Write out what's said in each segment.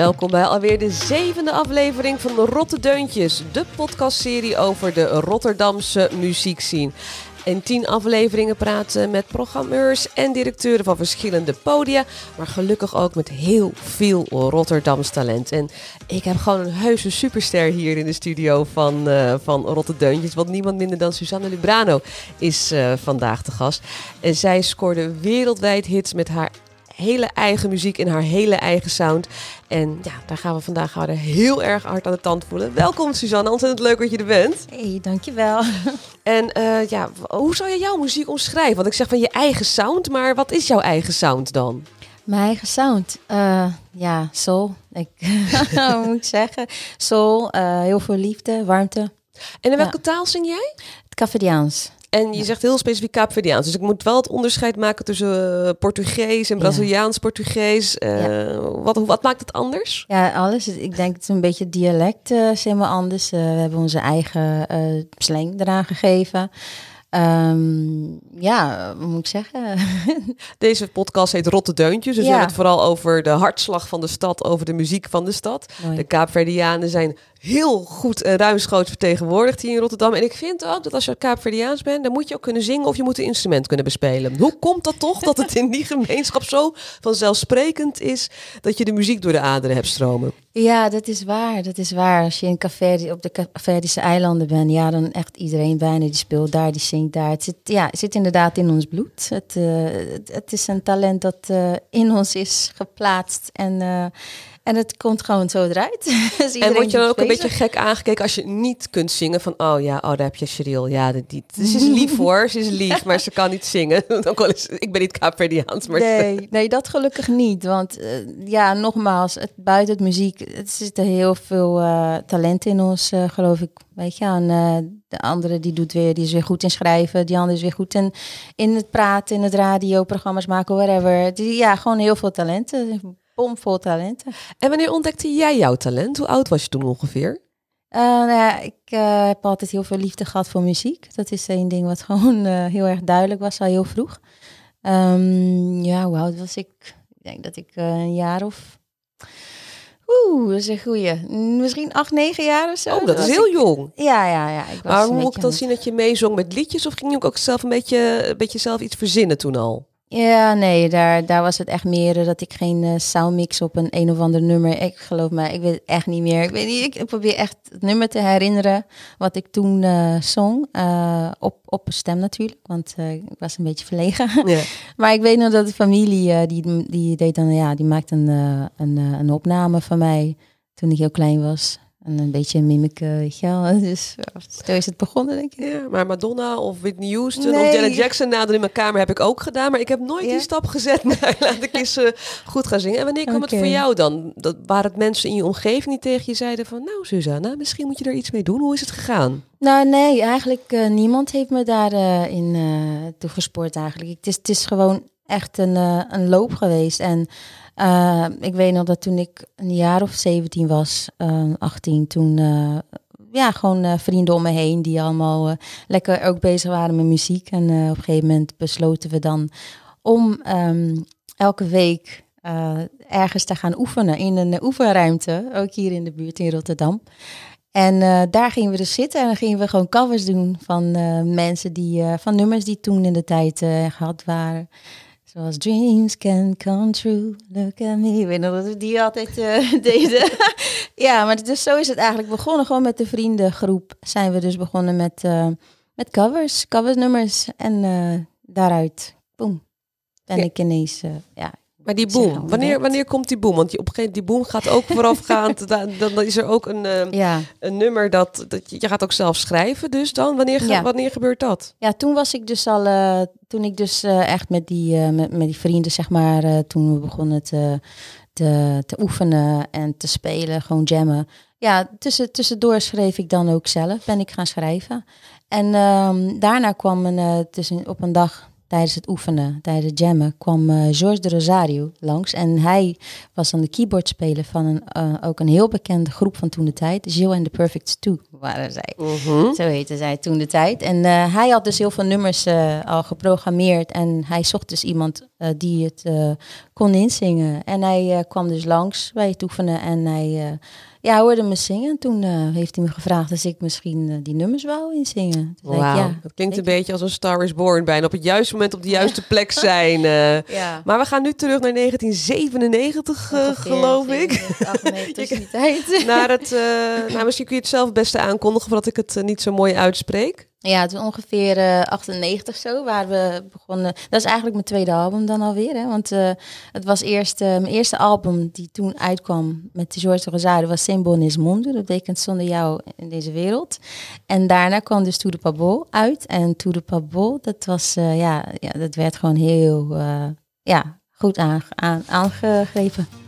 Welkom bij alweer de zevende aflevering van de Rotte Deuntjes, de podcastserie over de Rotterdamse muziekscene. In tien afleveringen praten met programmeurs en directeuren van verschillende podia, maar gelukkig ook met heel veel Rotterdams talent. En ik heb gewoon een heuse superster hier in de studio van, uh, van Rotte Deuntjes, want niemand minder dan Susanne Lubrano is uh, vandaag de gast. En zij scoorde wereldwijd hits met haar hele eigen muziek in haar hele eigen sound. En ja, daar gaan we vandaag er heel erg hard aan de tand voelen. Welkom Suzanne, ontzettend leuk dat je er bent. Hey, dankjewel. En uh, ja, hoe zou je jouw muziek omschrijven? Want ik zeg van je eigen sound, maar wat is jouw eigen sound dan? Mijn eigen sound? Uh, ja, soul. Ik, moet ik zeggen? Soul, uh, heel veel liefde, warmte. En in welke ja. taal zing jij? Het Cafediaans. En je zegt heel specifiek Kaapverdiaans. Dus ik moet wel het onderscheid maken tussen uh, Portugees en Braziliaans Portugees. Uh, ja. wat, wat maakt het anders? Ja, alles. Ik denk het is een beetje dialect uh, is helemaal anders. we hebben onze eigen slang eraan gegeven. Um, ja, wat moet ik zeggen? Deze podcast heet Rotte Deuntjes. Dus we hebben het vooral over de hartslag van de stad, over de muziek van de stad. Mooi. De Kaapverdianen zijn heel goed en ruimschoots vertegenwoordigd hier in Rotterdam. En ik vind ook dat als je Kaapverdiaans bent, dan moet je ook kunnen zingen of je moet een instrument kunnen bespelen. Hoe komt dat toch dat het in die gemeenschap zo vanzelfsprekend is dat je de muziek door de aderen hebt stromen? Ja, dat is waar. Dat is waar. Als je in Café, op de Caverdische eilanden bent, ja, dan echt iedereen bijna die speelt daar, die zingt daar. Het zit, ja, zit inderdaad in ons bloed. Het, uh, het, is een talent dat uh, in ons is geplaatst en... en het komt gewoon zo eruit. dus en word je dan ook een beetje gek aangekeken als je niet kunt zingen? Van, oh ja, oh, daar heb je Cheryl. Ja, die, ze is lief hoor, ze is lief, maar ze kan niet zingen. ook al is, ik ben niet Kaapverdiaans. Maar nee, nee, dat gelukkig niet. Want uh, ja, nogmaals, het, buiten het muziek, het zit er heel veel uh, talent in ons, uh, geloof ik. Weet je, en de andere die doet weer, die is weer goed in schrijven. Die andere is weer goed in, in het praten, in het radio, programma's maken, whatever. Die, ja, gewoon heel veel talenten bomvol talenten. En wanneer ontdekte jij jouw talent? Hoe oud was je toen ongeveer? Uh, nou ja, ik uh, heb altijd heel veel liefde gehad voor muziek. Dat is een ding wat gewoon uh, heel erg duidelijk was al heel vroeg. Um, ja, hoe oud was ik? Ik denk dat ik een jaar of... Oeh, dat is een goeie. Misschien acht, negen jaar of zo. Oh, dat is heel ik... jong. Ja, ja, ja. Ik was maar hoe moet ik dan zien dat je meezong met liedjes? Of ging je ook zelf een beetje, een beetje zelf iets verzinnen toen al? Ja, nee, daar, daar was het echt meer dat ik geen uh, soundmix op een een of ander nummer. Ik geloof me, ik weet het echt niet meer. Ik weet niet, ik probeer echt het nummer te herinneren wat ik toen uh, zong. Uh, op, op stem natuurlijk, want ik was een beetje verlegen. Ja. maar ik weet nog dat de familie, die, die deed dan, ja, die maakte een, een, een opname van mij toen ik heel klein was. En een beetje je wel. Dus zo is het begonnen, denk ik. Ja, maar Madonna of Whitney Houston nee. of Janet Jackson nader in mijn kamer heb ik ook gedaan. Maar ik heb nooit ja? die stap gezet naar laat ik eens uh, goed gaan zingen. En wanneer kwam okay. het voor jou dan? Dat, waren het mensen in je omgeving die tegen je zeiden van... Nou, Susanna, misschien moet je er iets mee doen. Hoe is het gegaan? Nou, nee, eigenlijk uh, niemand heeft me daarin uh, uh, toe gespoord eigenlijk. Het is, het is gewoon echt een, een loop geweest. En uh, ik weet nog dat toen ik een jaar of 17 was, uh, 18, toen uh, ja, gewoon vrienden om me heen die allemaal lekker ook bezig waren met muziek. En op een gegeven moment besloten we dan om um, elke week ergens te gaan oefenen in een oefenruimte, ook hier in de buurt in Rotterdam. En daar gingen we dus zitten en dan gingen we gewoon covers doen van mensen die, van nummers die toen in de tijd gehad waren. Zoals dreams can come true, look at me. Ik weet nog dat we die altijd uh, deden. ja, maar dus zo is het eigenlijk begonnen. Gewoon met de vriendengroep zijn we dus begonnen met, uh, met covers, coversnummers. En uh, daaruit, boom, ben ja. ik ineens, ja, maar die boom, wanneer, wanneer komt die boom? Want die, op een gegeven moment, die boom gaat ook voorafgaand. dan, dan is er ook een, uh, ja. een nummer dat, dat je gaat ook zelf schrijven. Dus dan, wanneer, ja. wanneer gebeurt dat? Ja, toen was ik dus al, uh, toen ik dus uh, echt met die, met, met die vrienden, zeg maar, toen we begonnen te, te, te oefenen en te spelen, gewoon jammen. Ja, tussen, tussendoor schreef ik dan ook zelf, ben ik gaan schrijven. En um, daarna kwam een, tussen, op een dag tijdens het oefenen, tijdens het jammen, kwam uh, George de Rosario langs. En hij was dan de keyboardspeler van een, uh, ook een heel bekende groep van toen de tijd. Jill and the Perfect Two waren zij. Mhm. Zo heette zij toen de tijd. En uh, hij had dus heel veel nummers al geprogrammeerd. En hij zocht dus iemand die het kon inzingen. En hij kwam dus langs bij het oefenen en hij ja, hij hoorde me zingen. Toen uh, heeft hij me gevraagd of ik misschien uh, die nummers wou inzingen. Wow. ja, dat klinkt een beetje als een Star is Born. Bijna op het juiste moment op de juiste plek zijn. Uh. ja. Maar we gaan nu terug naar 1997, geloof ik. naar het, nou, misschien kun je het zelf het beste aankondigen, voordat ik het niet zo mooi uitspreek. Ja, het is ongeveer uh, 98 zo, waar we begonnen. Dat is eigenlijk mijn tweede album dan alweer, hè? Want uh, het was eerst uh, mijn eerste album die toen uitkwam met de George Rosario was Sin Bonis Mundo. Dat betekent zonder jou in deze wereld. En daarna kwam dus To the Pabol uit. En To the Pabol, dat was, ja, ja, dat werd gewoon heel, ja, goed aan, aan, aangegrepen.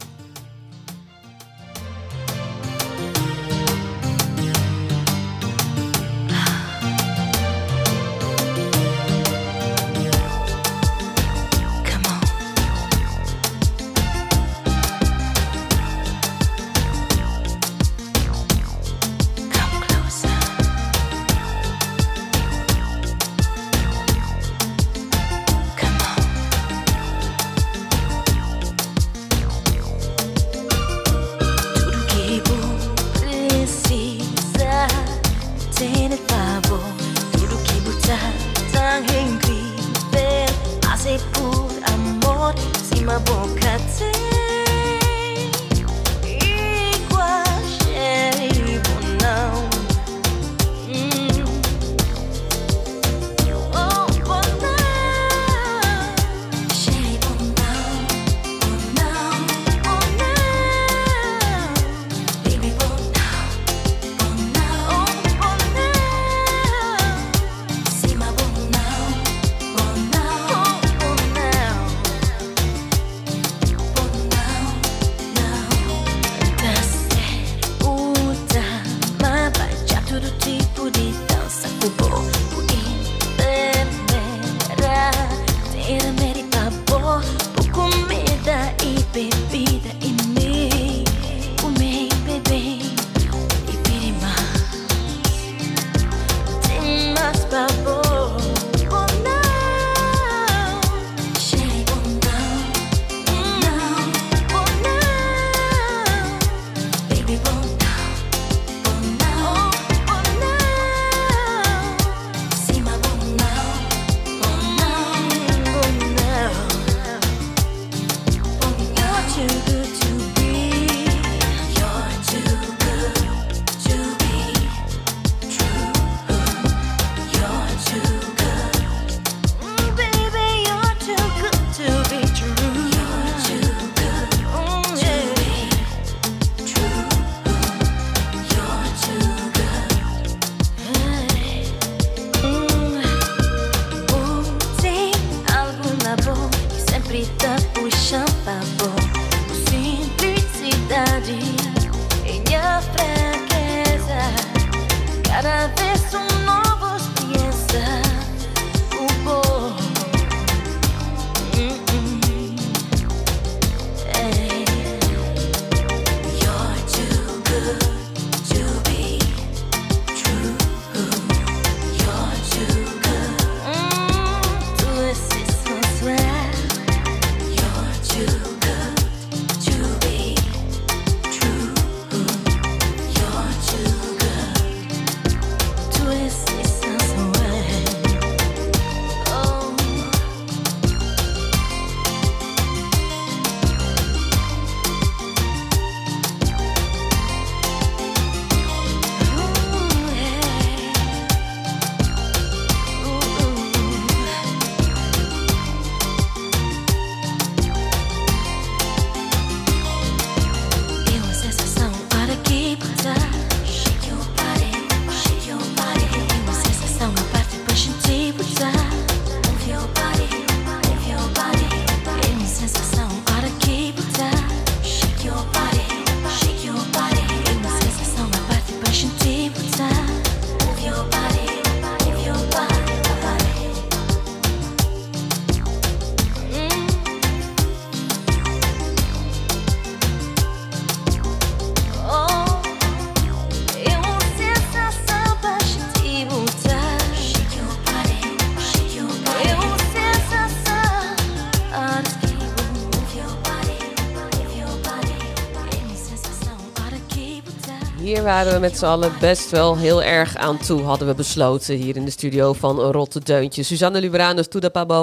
Hier waren we met z'n allen best wel heel erg aan toe, hadden we besloten hier in de studio van Rotte Deuntje. Suzanne Luberanus, Tuda Pabo,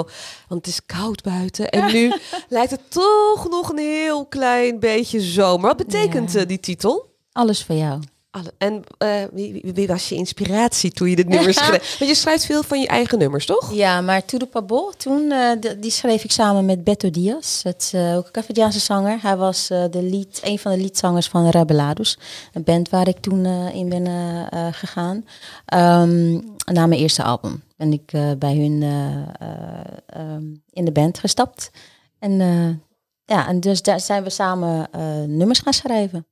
want het is koud buiten. En nu lijkt het toch nog een heel klein beetje zomer. Wat betekent Ja. eh, die titel? Alles voor jou. Alle- En eh, wie, wie- was je inspiratie toen je dit nummer schreef? Want je schrijft veel van je eigen nummers, toch? Ja, maar To The Pabol, toen, eh, de- die schreef ik samen met Beto Diaz. Het eh, ook een Cavadiaanse zanger. Hij was de lead, een van de leadzangers van Rebelados. Een band waar ik toen in ben gegaan. Ehm, na mijn eerste album ben ik bij hun eh, eh, ehm, in de band gestapt. En, ja, en dus daar zijn we samen nummers gaan schrijven.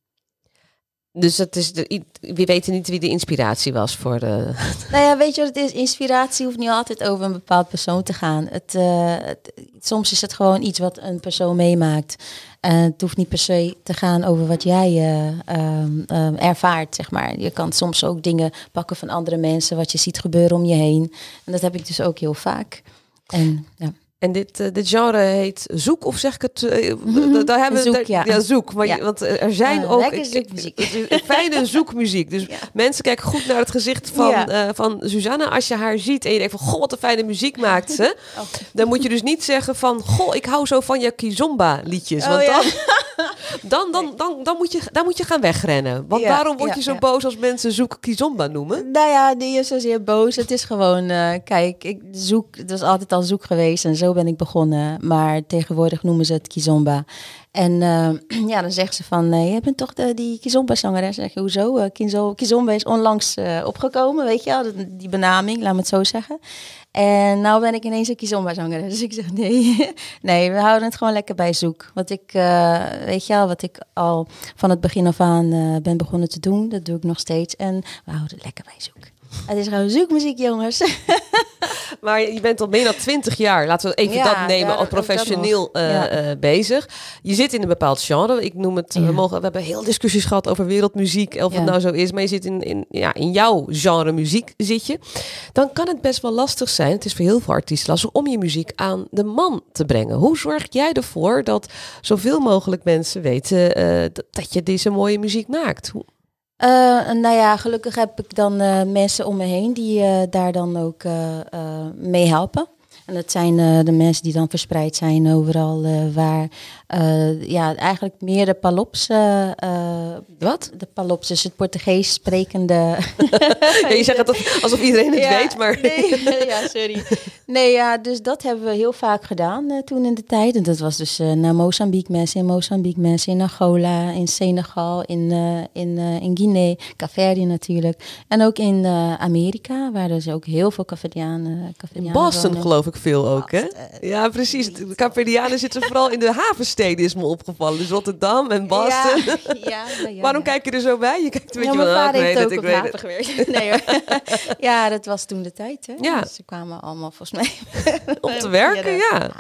Dus het is de, we weten niet wie de inspiratie was voor de... Nou ja, weet je wat het is? Inspiratie hoeft niet altijd over een bepaald persoon te gaan. Het, eh, het- soms is het gewoon iets wat een persoon meemaakt. En het hoeft niet per se te gaan over wat jij eh, ehm, ehm, ervaart, zeg maar. Je kan soms ook dingen pakken van andere mensen, wat je ziet gebeuren om je heen. En dat heb ik dus ook heel vaak. En ja. En dit, eh, dit genre heet zoek, of zeg ik het? eh, d- daar hebben we Zoek, daar- ja. zoek. Maar Ja. want eh, er zijn Eh, ook lekker zoekmuziek. fijne zoekmuziek. Dus Ja. mensen kijken goed naar het gezicht van, Ja. eh, van Suzanne. Als je haar ziet en je denkt van goh, wat een fijne muziek maakt ze. Dan moet je dus niet zeggen van goh, ik hou zo van je kizomba liedjes. Oh, want ja. dan, dan, dan, dan, dan, moet je, dan moet je gaan wegrennen. Want Ja, waarom word ja, je zo ja. boos als mensen zoek kizomba noemen? Nou ja, die is zozeer boos. Het is gewoon, eh, kijk, ik zoek, het was altijd al zoek geweest en zo ben ik begonnen. Maar tegenwoordig noemen ze het kizomba. En eh, ja, dan zegt ze van, eh, je bent toch de, die kizomba-zangeres? Zeg je, hoezo? Kizo- kizomba is onlangs opgekomen, weet je wel, die benaming, laat me het zo zeggen. En nou ben ik ineens een kizomba-zangeres. Dus ik zeg, nee, nee, we houden het gewoon lekker bij zoek. Wat ik, weet je wel, wat ik al van het begin af aan ben begonnen te doen, dat doe ik nog steeds. En we houden het lekker bij zoek. Het is gewoon zoekmuziek, jongens. Maar je bent al meer dan twintig jaar, laten we even Ja, dat nemen, ja, al ook dat professioneel eh, Ja. eh, bezig. Je zit in een bepaald genre. Ik noem het, we, mogen, we hebben heel discussies gehad over wereldmuziek, of het nou zo is. Maar je zit in, in, ja, in jouw genre muziek zit je. Dan kan het best wel lastig zijn, het is voor heel veel artiesten lastig, om je muziek aan de man te brengen. Hoe zorg jij ervoor dat zoveel mogelijk mensen weten eh, dat, dat je deze mooie muziek maakt? Hoe- Eh, nou ja, gelukkig heb ik dan eh, mensen om me heen die eh, daar dan ook mee helpen. En dat zijn eh, de mensen die dan verspreid zijn overal eh, waar, eh, ja, eigenlijk meer de Palops. eh, Wat? De Palops, dus het Portugees sprekende. Ja, je zegt het alsof- iedereen het Ja, weet, maar... Nee, ja, sorry. Nee, ja, dus dat hebben we heel vaak gedaan toen in de tijd. En dat was dus naar Mozambique mensen, in Mozambique mensen, in Angola, in Senegal, in, in, in Guinea, Caverdië natuurlijk. En ook in Amerika, waar dus ook heel veel Caverianen In Boston wonen. geloof ik veel ook, hè? Boston. Ja, precies. De Caverdianen zitten vooral in de havensteden, is me opgevallen. Dus Rotterdam en Boston. Ja, ja, ja, ja, Waarom ja. kijk je er zo bij? Je kijkt een Ja, beetje mijn ah, ik vader heeft ook op haven gewerkt. Nee hoor. ja, dat was toen de tijd, hè? Ja. Dus ze kwamen allemaal volgens mij... Om te werken, ja.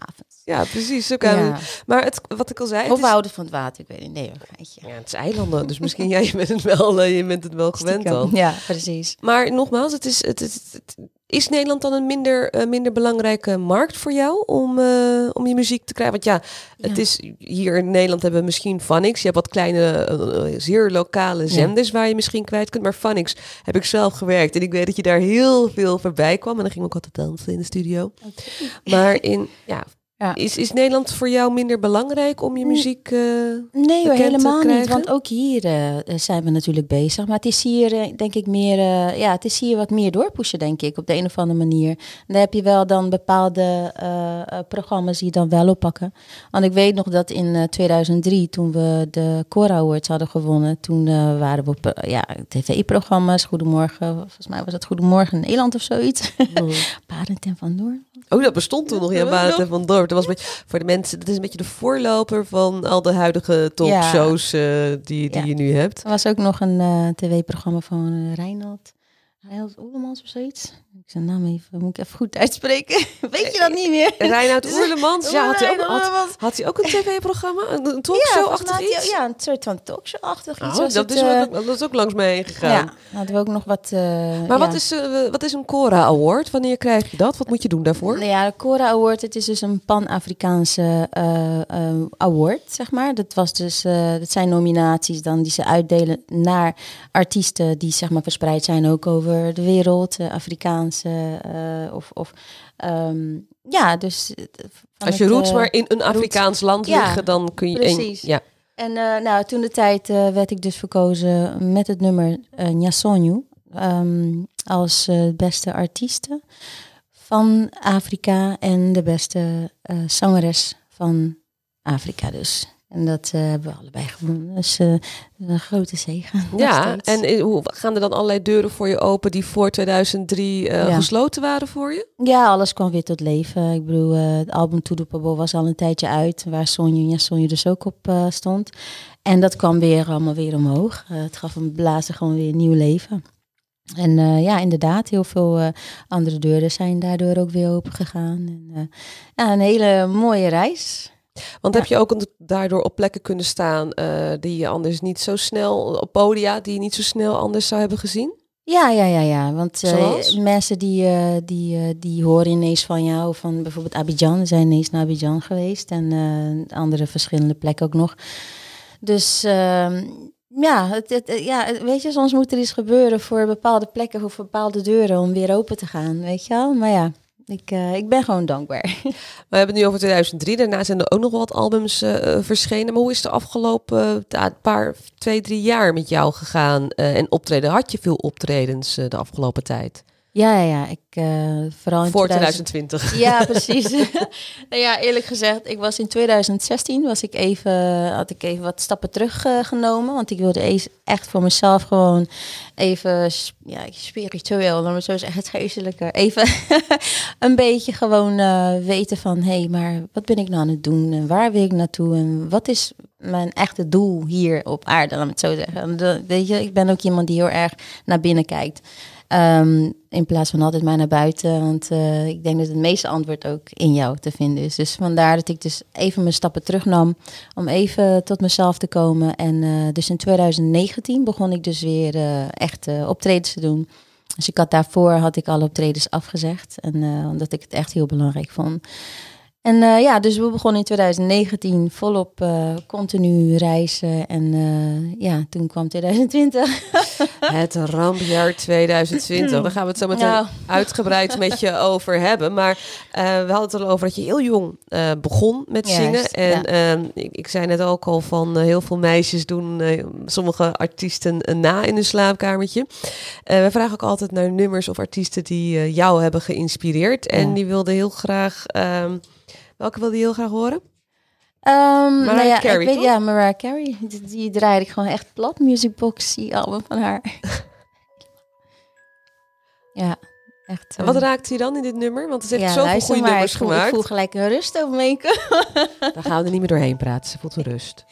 Ja, precies. Ja. Maar het, wat ik al zei, Of is, houden van het water, ik weet niet. Nee hoor, geitje. ja, het is eilanden, dus misschien ja, je bent het wel, eh, je bent het wel gewend Stiekem. al. Ja, precies. Maar nogmaals, het is, het, het, het- is Nederland dan een minder, eh, minder belangrijke markt voor jou om, eh, om je muziek te krijgen? Want ja, het is hier in Nederland hebben we misschien Phonics. Je hebt wat kleine, eh, zeer lokale zenders waar je misschien kwijt kunt. Maar Phonics heb ik zelf gewerkt en ik weet dat je daar heel veel voorbij kwam. En dan ging ik ook altijd dansen in de studio. Maar in, ja, Ja. Is, is Nederland voor jou minder belangrijk om je muziek... eh, Nee hoor, helemaal niet. Want ook hier eh, zijn we natuurlijk bezig. Maar het is hier eh, denk ik meer, eh, ja, het is hier wat meer doorpushen denk ik op de een of andere manier. En daar heb je wel dan bepaalde eh, eh, programma's die dan wel oppakken. Want ik weet nog dat in eh, 2003 toen we de Cora Awards hadden gewonnen. Toen eh, waren we op eh, ja, tv-programma's. Goedemorgen, volgens mij was het Goedemorgen Nederland of zoiets. Parent en Van Noor. Oh, dat bestond toen nog, ja, Barend en Van Dorp. Dat was beetje, voor de mensen, dat is een beetje de voorloper van al de huidige talkshows eh, die, die Ja. je nu hebt. Er was ook nog een eh, tv-programma van eh, Reinhard. Reinhard Oelemans of zoiets. Ik zijn naam even, moet ik even goed uitspreken. Weet je dat niet meer? Reinhard Oerlemans, ja, had hij ook, had, Oerlemans. had hij ook een tv-programma? Een een Ja, mij iets? Ja, een soort van talkshow-achtig iets. Oh, was dat, het, is eh, ook, dat is ook langs me heen gegaan. ja, hadden we ook nog wat... eh, Maar ja. wat, is, eh, wat is een Cora Award? Wanneer krijg je dat? Wat moet je doen daarvoor? Nou ja, de Cora Award, het is dus een Pan-Afrikaanse eh, eh, award, zeg maar. Dat, was dus, eh, dat zijn nominaties dan die ze uitdelen naar artiesten die zeg maar verspreid zijn ook over de wereld, eh, Afrikaanse eh, of... of ehm, ja, dus... eh, Als je roots maar in een Afrikaans land Ja, liggen, dan kun je... precies. Een, ja. En nou, toen de tijd werd ik dus verkozen met het nummer uh, Nyasonyu ehm, als beste artieste van Afrika en de beste zangeres van Afrika dus. En dat eh, hebben we allebei gewonnen. Dus eh, een grote zegen. Ja, steeds. en eh, hoe gaan er dan allerlei deuren voor je open die voor 2003 eh, Ja. gesloten waren voor je? Ja, alles kwam weer tot leven. Ik bedoel, het album To The Pabo was al een tijdje uit, waar Sonju ja, Sonju dus ook op stond. En dat kwam weer allemaal weer omhoog. Het gaf een blazen gewoon weer nieuw leven. En ja, inderdaad, heel veel andere deuren zijn daardoor ook weer open gegaan. En, ja, een hele mooie reis. Want Ja. heb je ook daardoor op plekken kunnen staan eh, die je anders niet zo snel, op podia, die je niet zo snel anders zou hebben gezien? Ja, ja, ja, ja. Want eh, mensen die, eh, die, die horen ineens van jou, van bijvoorbeeld Abidjan. Zijn ineens naar Abidjan geweest en andere verschillende plekken ook nog. Dus ehm, ja, het, ja, weet je, soms moet er iets gebeuren voor bepaalde plekken of voor bepaalde deuren om weer open te gaan, weet je wel. Maar ja, ik, eh, ik ben gewoon dankbaar. We hebben het nu over 2003. Daarna zijn er ook nog wat albums eh, eh, verschenen. Maar hoe is de afgelopen paar, twee, drie jaar met jou gegaan? en optreden? Had je veel optredens de afgelopen tijd? Ja, ja. Ik, eh, vooral in Voor 2000 2020. Ja, precies. nou ja, eerlijk gezegd, ik was in 2016 was ik even, had ik even wat stappen teruggenomen. genomen want ik wilde eens echt voor mezelf gewoon even ja, spiritueel, dan maar zo zeggen, het geestelijke. Even een beetje gewoon eh, weten van, hé, hey, maar wat ben ik nou aan het doen? En waar wil ik naartoe? En wat is mijn echte doel hier op aarde, laat me het zo zeggen. En de- weet je, ik ben ook iemand die heel erg naar binnen kijkt. Ehm, in plaats van altijd maar naar buiten. Want eh, ik denk dat het meeste antwoord ook in jou te vinden is. Dus vandaar dat ik dus even mijn stappen terugnam. Om even tot mezelf te komen. En eh, dus in 2019 begon ik dus weer eh, echt optredens te doen. Dus ik had daarvoor had ik alle optredens afgezegd. En omdat ik het echt heel belangrijk vond. En ja, dus we begonnen in 2019 volop continu reizen. En ja, toen kwam 2020. Het rampjaar 2020. Daar gaan we het zo meteen Nou. uitgebreid met je over hebben. Maar eh, we hadden het al over dat je heel jong eh, begon met Juist, zingen. En ja. ehm, ik, ik zei net ook al van eh, heel veel meisjes doen sommige artiesten na in hun slaapkamertje. We vragen ook altijd naar nummers of artiesten die jou hebben geïnspireerd. En Ja. die wilde heel graag... ehm, welke wilde je heel graag horen? Nou ja, Carey, ik weet, ja, Mariah Carey. Die, die draaide ik gewoon echt plat. Music Box, die album van haar. ja, echt. En wat eh, raakte je dan in dit nummer? Want het heeft ja, zoveel goede maar, nummers ik voel, gemaakt. Ik voel gelijk een rust over me. Daar gaan we er niet meer doorheen praten. Ze voelt een rust.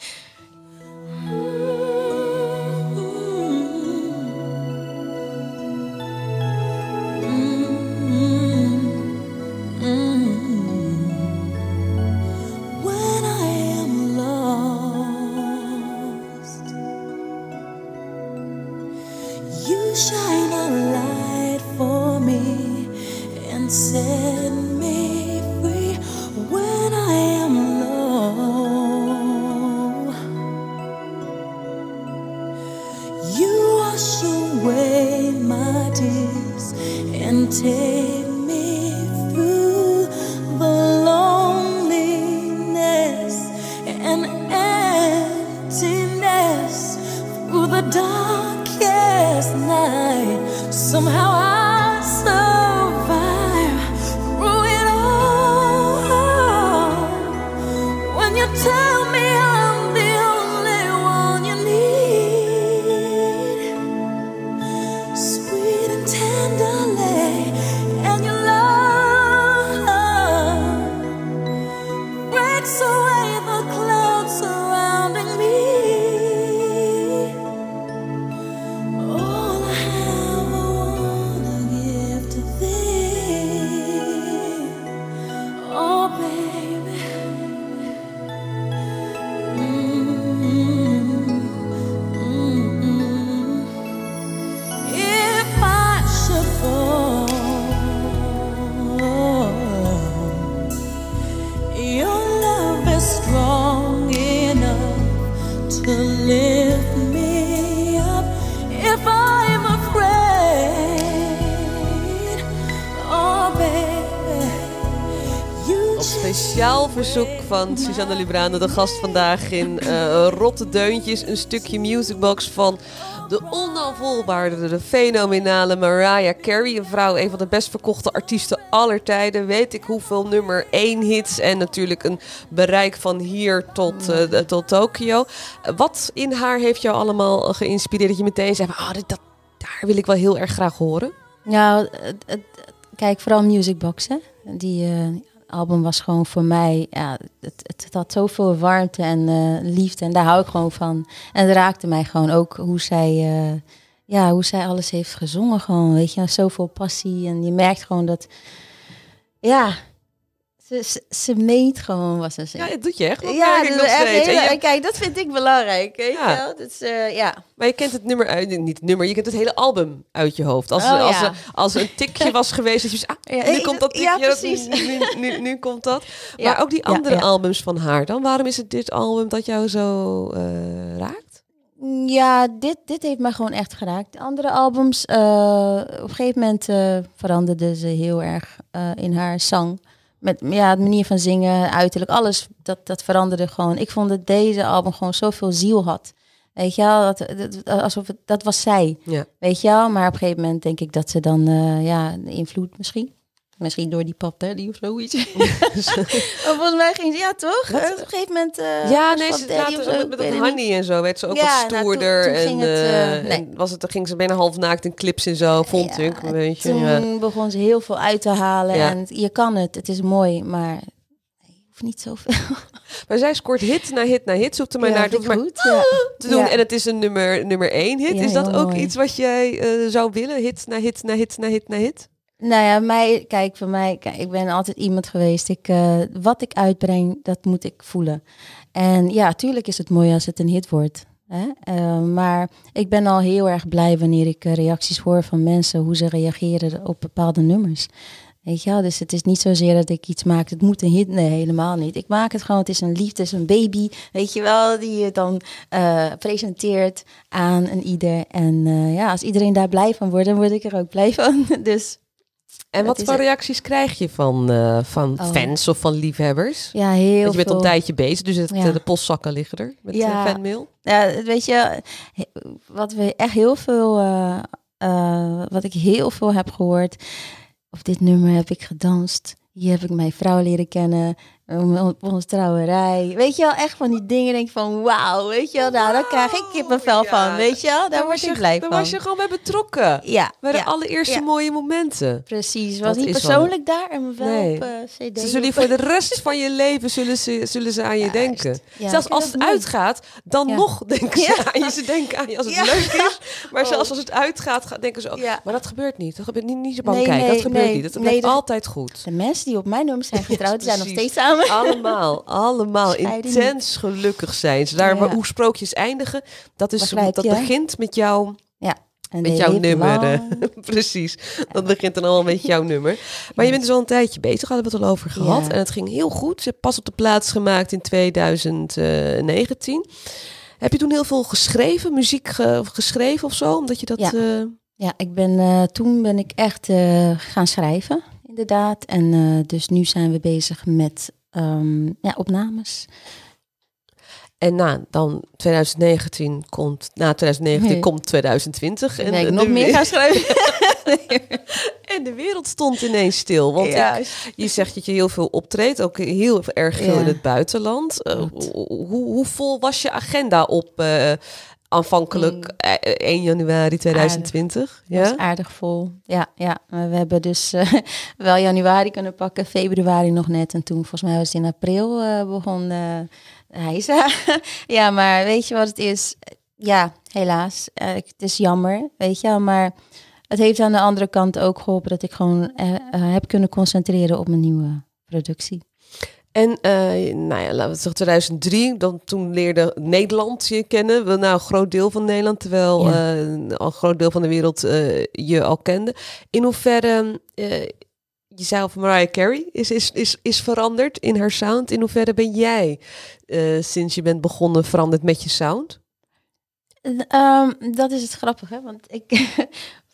away my tears and take van Suzanne Librane, de gast vandaag in eh Rotte Deuntjes, een stukje musicbox van de onafvolbare, de fenomenale Mariah Carey. Een vrouw, een van de best verkochte artiesten aller tijden. Weet ik hoeveel nummer 1 hits en natuurlijk een bereik van hier tot, eh, tot Tokio. Wat in haar heeft jou allemaal geïnspireerd dat je meteen zei, dit- dat, daar wil ik wel heel erg graag horen? Nou, kijk, vooral Musicbox, hè. Die eh, album was gewoon voor mij, ja, het, het, had zoveel warmte en eh, liefde. En daar hou ik gewoon van. En het raakte mij gewoon ook hoe zij, eh, ja, hoe zij alles heeft gezongen gewoon, weet je. Zoveel passie en je merkt gewoon dat, ja, ze, ze, ze meent gewoon wat ze Ja, zegt. dat doet je echt. Dat Ja, dat is echt heel- kijk, dat vind ik belangrijk, weet Ja. je wel. Dus, eh, ja. Maar je kent het nummer uit, niet het nummer, je kent het hele album uit je hoofd. Als, Oh, als, ja. er, als een tikje was geweest, dat je zei, ah, Ja, nu komt dat ja, tikje, precies. nu, nu, nu, nu komt dat. Ja, Maar ook die ja, andere ja. albums van haar dan, waarom is het dit album dat jou zo eh, raakt? Ja, dit, dit heeft me gewoon echt geraakt. De andere albums, eh, op een gegeven moment veranderde ze heel erg in haar zang. Met ja, de manier van zingen, uiterlijk, alles, dat, dat veranderde gewoon. Ik vond dat deze album gewoon zoveel ziel had. Weet je wel, dat, dat, alsof het, dat was zij. Ja. Weet je wel, maar op een gegeven moment denk ik dat ze dan, eh, ja, invloed misschien. Misschien door die pap, hè, die of zoiets. Maar volgens mij ging ze, ja toch? Op een gegeven moment... eh, ja, nee, ze later of zo, met, met dat honey en zo werd ze ook Ja, wat nou, toen- stoerder. toen en, het, eh, eh, nee. en was het, dan ging ze bijna half naakt in clips en zo, vond Ja, ik. Een beetje, Toen ja. begon ze heel veel uit te halen. En je kan het, het is mooi, maar hoeft niet zoveel. Maar zij scoort hit na hit na hit, zoekt er maar Ja, naar ik maar goed. Ja. te doen. Ja. En het is een nummer, nummer één hit. Is dat ook mooi. iets wat jij zou willen? Hit na hit na hit na hit na hit? Nou ja, mij, kijk, voor mij, kijk, ik ben altijd iemand geweest. Ik, eh, wat ik uitbreng, dat moet ik voelen. En ja, tuurlijk is het mooi als het een hit wordt. Hè? Eh, maar ik ben al heel erg blij wanneer ik eh, reacties hoor van mensen, hoe ze reageren op bepaalde nummers. Weet je wel, dus het is niet zozeer dat ik iets maak, het moet een hit, nee, helemaal niet. Ik maak het gewoon, het is een liefde, het is een baby, weet je wel, die je dan presenteert aan een ieder. En ja, als iedereen daar blij van wordt, dan word ik er ook blij van. Dus En wat voor reacties krijg je van, eh, van Oh. fans of van liefhebbers? ja, heel Want je bent al veel. een tijdje bezig, dus het, Ja. de postzakken liggen er met Ja. eh, fanmail. Ja, weet je, wat we echt heel veel, eh, eh, wat ik heel veel heb gehoord. Op dit nummer heb ik gedanst. Hier heb ik mijn vrouw leren kennen. Op onze trouwerij. Weet je wel, echt van die dingen denk van wauw. Weet je wel, nou, daar krijg ik kippenvel ja. van. Weet je wel, daar word was ik je, blij daar van. was je gewoon bij betrokken. Ja, Bij de ja, allereerste ja. mooie momenten. precies. Dat Was niet wel- persoonlijk daar, en wel Nee. op eh, cd. Ze zullen voor de rest van je leven zullen ze, zullen ze aan je denken. Zelfs als het mooi. uitgaat, dan nog denken ze aan je. Ze denken aan je als het leuk is. Maar Oh. zelfs als het uitgaat, ga- denken ze ook. Maar dat gebeurt niet. Dat gebeurt niet, niet zo bang Nee, kijken. nee, dat gebeurt niet. Dat blijft altijd goed. De mensen die op mijn nummer zijn getrouwd, zijn nog steeds samen. Allemaal, allemaal Scheiding intens gelukkig zijn. ze. Daar Ja. hoe sprookjes eindigen, dat, is, Begrijp dat je? begint met jou, En met jouw nummer. eh. Precies, dat begint dan al met jouw nummer. Maar je bent dus al een tijdje bezig, hadden we het al over gehad. Ja. En het ging heel goed. Ze pas op de plaats gemaakt in 2019. Heb je toen heel veel geschreven, muziek ge- geschreven of zo? Omdat je dat... Ja. eh, Ja, ik ben, eh, toen ben ik echt eh, gaan schrijven, inderdaad. En eh, dus nu zijn we bezig met ehm, ja, opnames. en na dan 2019 komt, na 2019 Nee. komt 2020. En ik nog meer gaan schrijven. En de wereld stond ineens stil. Want Ja. ik- je zegt dat je heel veel optreedt, ook heel erg veel Ja. in het buitenland. Eh, hoe, hoe vol was je agenda op eh, aanvankelijk Mm. eh, 1 januari 2020? Dat Ja? is aardig vol. Ja, ja. We hebben dus eh, wel januari kunnen pakken, februari nog net. En toen, volgens mij was het in april, eh, begon eh Heisa. ja, maar weet je wat het is? Ja, helaas. Eh, het is jammer, weet je wel. Maar het heeft aan de andere kant ook geholpen dat ik gewoon eh, eh, heb kunnen concentreren op mijn nieuwe productie. En eh, nou ja, laten we zeggen 2003, dan, toen leerde Nederland je kennen. Wel, Nou, een groot deel van Nederland, terwijl Ja. eh, al een groot deel van de wereld eh, je al kende. In hoeverre, eh jezelf Mariah Carey is, is, is, is veranderd in haar sound. In hoeverre ben jij, sinds je bent begonnen, veranderd met je sound? Ehm, dat is het grappige, want ik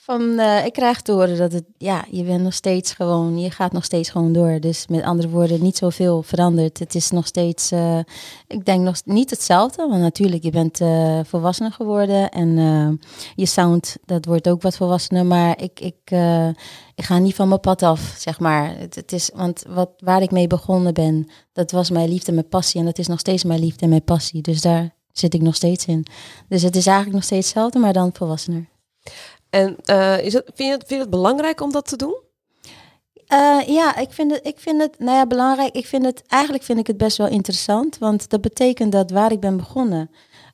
van, eh, ik krijg te horen dat het, ja, je bent nog steeds gewoon, je gaat nog steeds gewoon door. Dus met andere woorden, niet zoveel veranderd. Het is nog steeds, eh, ik denk nog niet hetzelfde, want natuurlijk, je bent eh volwassener geworden en je sound, dat wordt ook wat volwassener. Maar ik, ik, ik ga niet van mijn pad af, zeg maar. Het, het is, want wat, waar ik mee begonnen ben, dat was mijn liefde en mijn passie. En dat is nog steeds mijn liefde en mijn passie. Dus daar zit ik nog steeds in. Dus het is eigenlijk nog steeds hetzelfde, maar dan volwassener. En eh, is het, vind, je het, vind je het belangrijk om dat te doen? Eh, ja, ik vind, het, ik vind het, nou ja, belangrijk. Ik vind het, eigenlijk vind ik het best wel interessant, want dat betekent dat waar ik ben begonnen.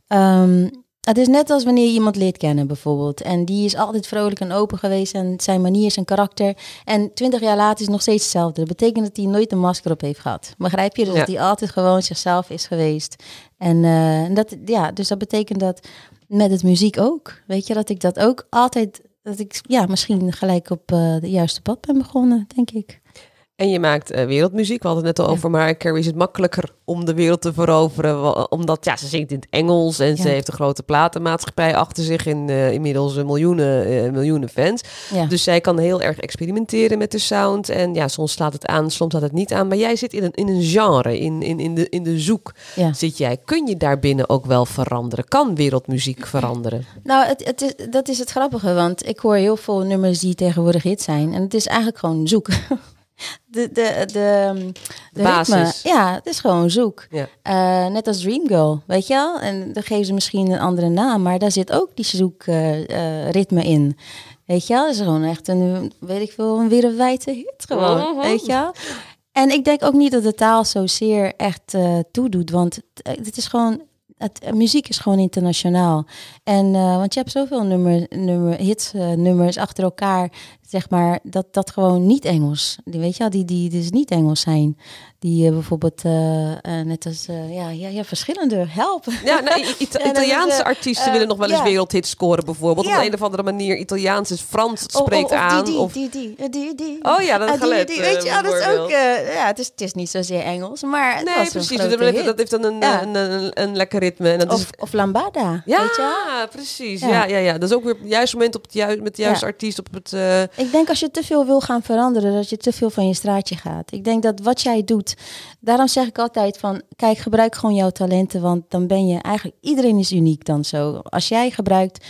ehm, het is net als wanneer je iemand leert kennen, bijvoorbeeld. En die is altijd vrolijk en open geweest en zijn manier, zijn karakter. En twintig jaar later is het nog steeds hetzelfde. Dat betekent dat hij nooit een masker op heeft gehad. Begrijp je? Dus Ja. dat hij altijd gewoon zichzelf is geweest. En eh, dat, ja, dus dat betekent dat met het muziek ook. Weet je, dat ik dat ook altijd, dat ik ja, misschien gelijk op eh, de juiste pad ben begonnen, denk ik. En je maakt eh, wereldmuziek, we hadden het net al Ja. over, maar Carrie is het makkelijker om de wereld te veroveren, omdat ja, ze zingt in het Engels en ze heeft een grote platenmaatschappij achter zich in eh, inmiddels een miljoenen, eh, miljoenen fans. Ja. Dus zij kan heel erg experimenteren met de sound en ja, soms slaat het aan, soms slaat het niet aan, maar jij zit in een, in een genre, in, in, in, de, in de zoek zit jij. Kun je daarbinnen ook wel veranderen? Kan wereldmuziek veranderen? Nou, het, het is, dat is het grappige, want ik hoor heel veel nummers die tegenwoordig hit zijn. En het is eigenlijk gewoon zoek. De, de, de, de, basis. ritme, ja, het is gewoon zoek. Ja. Eh, net als Dream Girl, weet je wel? En dan geven ze misschien een andere naam, maar daar zit ook die zoekritme ritme in. Weet je wel? Het is gewoon echt een, weet ik veel, een wereldwijde hit gewoon, Mhm. weet je wel? En ik denk ook niet dat de taal zozeer echt eh toedoet, want het, is gewoon, het, eh, muziek is gewoon internationaal. En, eh, want je hebt zoveel nummer, nummer, hits, eh, nummers achter elkaar, zeg maar, dat, dat gewoon niet Engels, die, weet je wel, die, die dus niet Engels zijn. Die eh, bijvoorbeeld, eh, eh, net als, ja, ja, ja, verschillende, help. Ja, nou, I- Ita- Ja, dat is, Italiaanse artiesten willen nog wel eens wereldhits scoren bijvoorbeeld. Op een, of andere manier Italiaans is Frans Of- spreekt of, of aan. Die, die, of, die, die, die, die. Oh ja, dat Ah, die, gelet, die, eh, Weet je, ja, dat is ook, ja, het is, het is niet zozeer Engels, maar het nee, was precies. Dat heeft, hit. dat heeft dan een, Ja. een, een, een lekker ritme. En dat is, Of, of Lambada, ja, weet je precies. Ja. Ja. Ja, ja, Dat is ook weer het juiste moment op het juiste, met de juiste artiest. Op het, Ik denk als je te veel wil gaan veranderen, dat je te veel van je straatje gaat. Ik denk dat wat jij doet, daarom zeg ik altijd van, kijk, gebruik gewoon jouw talenten, want dan ben je eigenlijk, iedereen is uniek dan zo. Als jij gebruikt,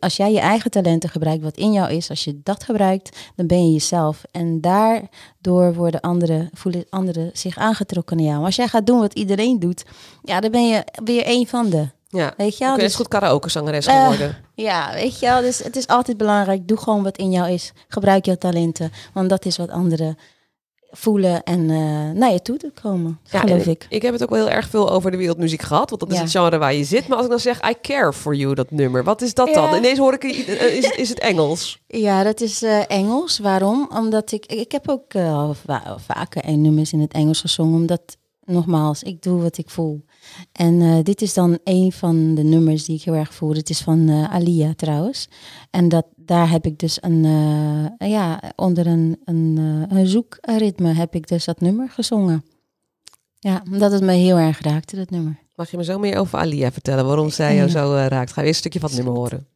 als jij je eigen talenten gebruikt, wat in jou is, als je dat gebruikt, dan ben je jezelf. En daardoor worden anderen, voelen anderen zich aangetrokken naar jou. Maar als jij gaat doen wat iedereen doet, ja, dan ben je weer een van de. Ja. Weet je wel? Dus- eens goed karaoke-zangeres Eh, geworden. Ja, weet je wel, dus het is altijd belangrijk. Doe gewoon wat in jou is. Gebruik jouw talenten, want dat is wat anderen voelen en eh, naar je toe te komen, Ja, geloof ik. Ik heb het ook wel heel erg veel over de wereldmuziek gehad, want dat is Ja. het genre waar je zit. Maar als ik dan zeg I care for you, dat nummer, wat is dat dan? Ja. Ineens hoor ik, eh, is, is het Engels? Ja, dat is Engels. Waarom? Omdat ik, ik heb ook va- vaker nummers in het Engels gezongen, omdat, nogmaals, ik doe wat ik voel. En eh, dit is dan een van de nummers die ik heel erg voel. Het is van eh, Alia trouwens. En dat, daar heb ik dus een, eh, ja, onder een, een, een zoekritme heb ik dus dat nummer gezongen. Ja, omdat het me heel erg raakte, dat nummer. Mag je me zo meer over Alia vertellen, waarom zij jou zo raakt? Ga je eerst een stukje van het nummer horen.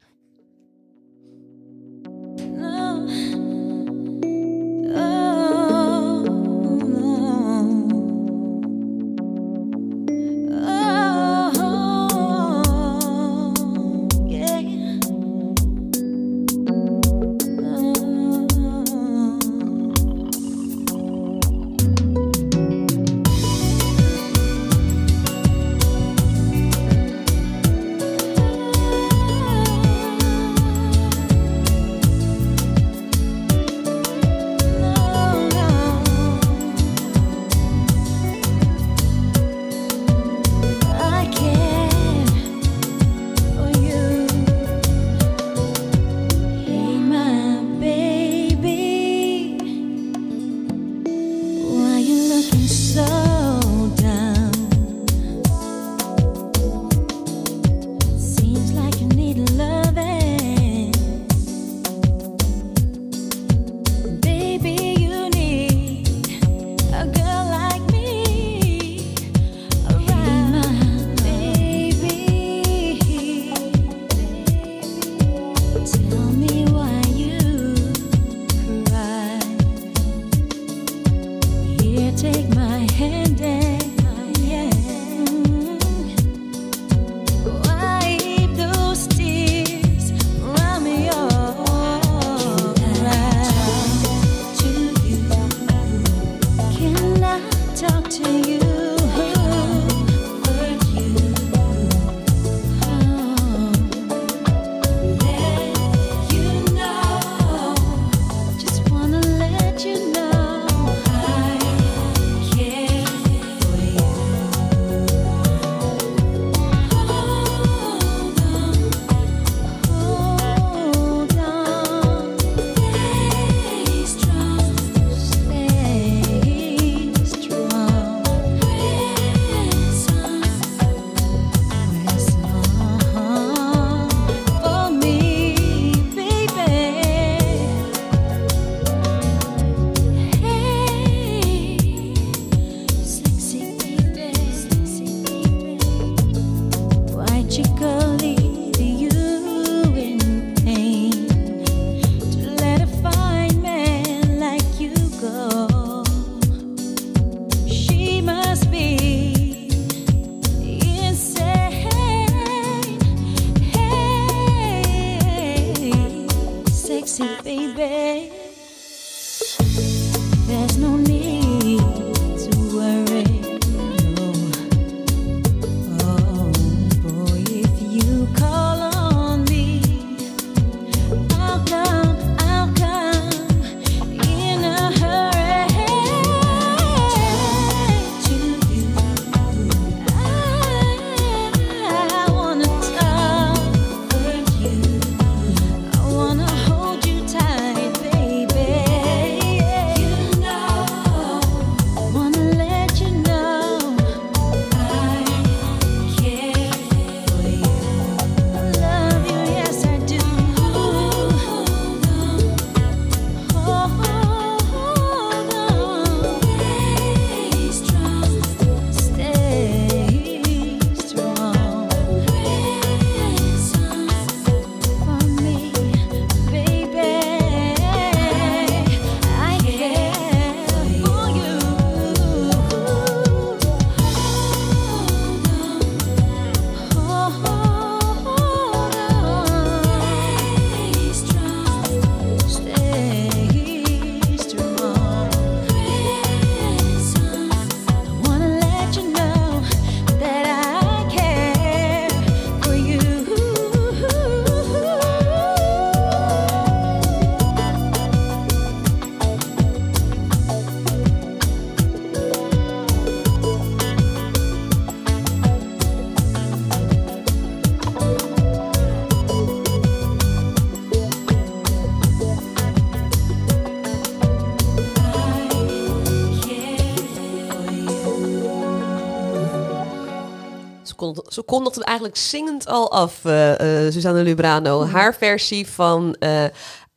Kon, ze kondigde eigenlijk zingend al af, eh eh, Susanne Lubrano. Haar versie van eh,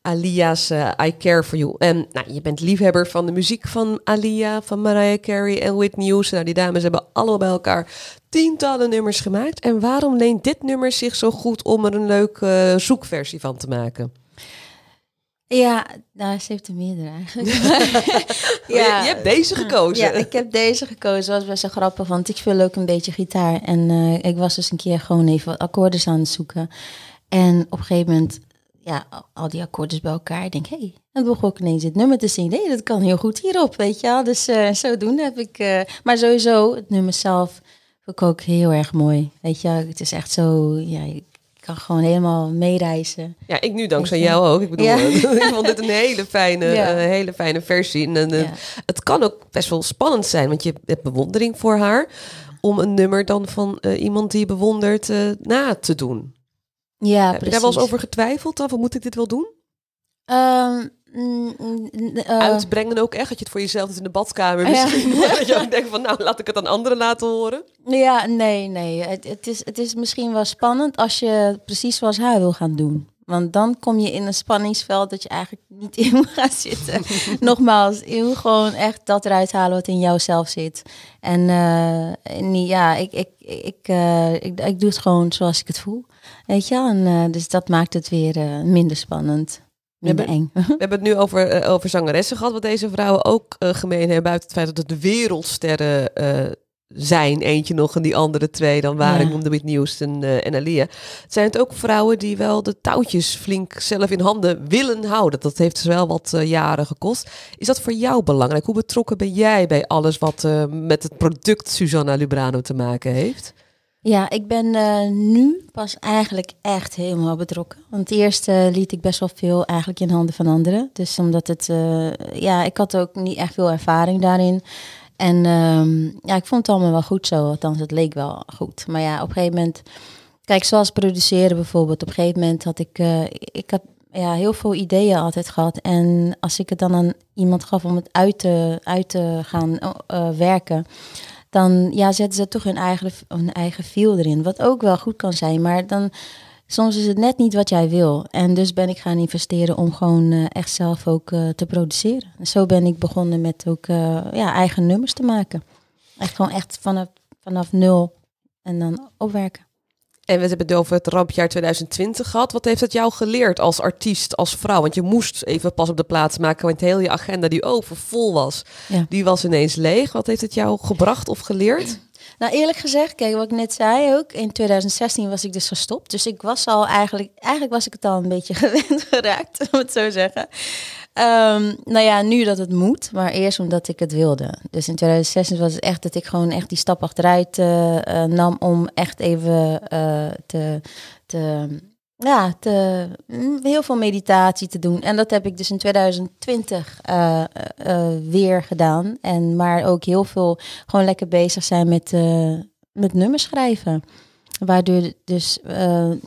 Alia's I Care For You. En nou, je bent liefhebber van de muziek van Alia, van Mariah Carey en Whitney Houston. Nou, die dames hebben allemaal bij elkaar tientallen nummers gemaakt. En waarom leent dit nummer zich zo goed om er een leuke zoekversie van te maken? Ja, nou, ze heeft er meerdere eigenlijk. Oh, je, je hebt deze gekozen. Ja, ik heb deze gekozen. Dat was best wel grappig, want ik speel ook een beetje gitaar. En eh, ik was dus een keer gewoon even wat akkoorden aan het zoeken. En op een gegeven moment, ja, al- die akkoorden bij elkaar. Ik denk, hé, hey, dan begon ik ineens dit nummer te zien. Nee, dat kan heel goed hierop, weet je wel. Dus eh zodoende heb ik... eh, maar sowieso, het nummer zelf vond ik ook heel erg mooi. Weet je, wel. het is echt zo... Ja, ik kan gewoon helemaal meereizen. Ja, ik nu dankzij je? jou ook. Ik bedoel, Ja. ik vond dit een hele fijne, Ja. eh, hele fijne versie. En, eh, Ja. Het kan ook best wel spannend zijn, want je hebt bewondering voor haar. Om een nummer dan van eh, iemand die je bewondert na te doen. Ja, Heb je daar wel eens over getwijfeld? Of moet ik dit wel doen? Ehm, Uitbrengen ook echt? Dat je het voor jezelf doet in de badkamer Ja. misschien. dat je ook denkt van, nou, laat ik het aan anderen laten horen. Ja, nee, nee. Het, het, is, het is misschien wel spannend als je precies zoals haar wil gaan doen. Want dan kom je in een spanningsveld dat je eigenlijk niet in moet gaan zitten. Nogmaals, je moet gewoon echt dat eruit halen wat in jouzelf zit. En, eh, en niet- ja, ik, ik, ik, eh, ik, ik doe het gewoon zoals ik het voel. Weet je wel? En, eh, dus dat maakt het weer eh, minder spannend. Minder hebben- eng. We hebben het nu over, eh, over zangeressen gehad, wat deze vrouwen ook eh, gemeen hebben. Buiten het feit dat het de wereldsterren eh, zijn. Eentje nog en die andere twee dan waren. Ja. Ik noemde Houston eh, en Alia. Zijn het ook vrouwen die wel de touwtjes flink zelf in handen willen houden? Dat heeft dus wel wat jaren gekost. Is dat voor jou belangrijk? Hoe betrokken ben jij bij alles wat met het product Susanna Lubrano te maken heeft? Ja, ik ben eh, nu pas eigenlijk echt helemaal betrokken. Want eerst eh, liet ik best wel veel eigenlijk in handen van anderen. Dus omdat het, eh, ja, ik had ook niet echt veel ervaring daarin. En ehm, ja, ik vond het allemaal wel goed zo. Althans, het leek wel goed. Maar ja, op een gegeven moment, kijk, zoals produceren bijvoorbeeld. Op een gegeven moment had ik, ik heb ja, heel veel ideeën altijd gehad. En als ik het dan aan iemand gaf om het uit te, uit te gaan werken dan ja, zetten ze toch hun eigen, hun eigen feel erin. Wat ook wel goed kan zijn, maar dan soms is het net niet wat jij wil. En dus ben ik gaan investeren om gewoon eh, echt zelf ook eh, te produceren. En zo ben ik begonnen met ook eh, ja, eigen nummers te maken. Echt gewoon echt vanaf, vanaf nul en dan opwerken. En we hebben het over het rampjaar 2020 gehad. Wat heeft het jou geleerd als artiest, als vrouw? Want je moest even pas op de plaats maken, want heel je agenda die overvol was, Ja. die was ineens leeg. Wat heeft het jou gebracht of geleerd? Nou, eerlijk gezegd, kijk, wat ik net zei ook, in 2016 was ik dus gestopt. Dus ik was al eigenlijk, eigenlijk was ik het al een beetje gewend geraakt, om het zo zeggen. Ehm, nou ja, nu dat het moet, maar eerst omdat ik het wilde. Dus in 2016 was het echt dat ik gewoon echt die stap achteruit eh, eh, nam om echt even eh, te, te, ja, te, mm, heel veel meditatie te doen. En dat heb ik dus in 2020 eh, eh, eh, weer gedaan. En maar ook heel veel gewoon lekker bezig zijn met, eh, met nummers schrijven. Waardoor dus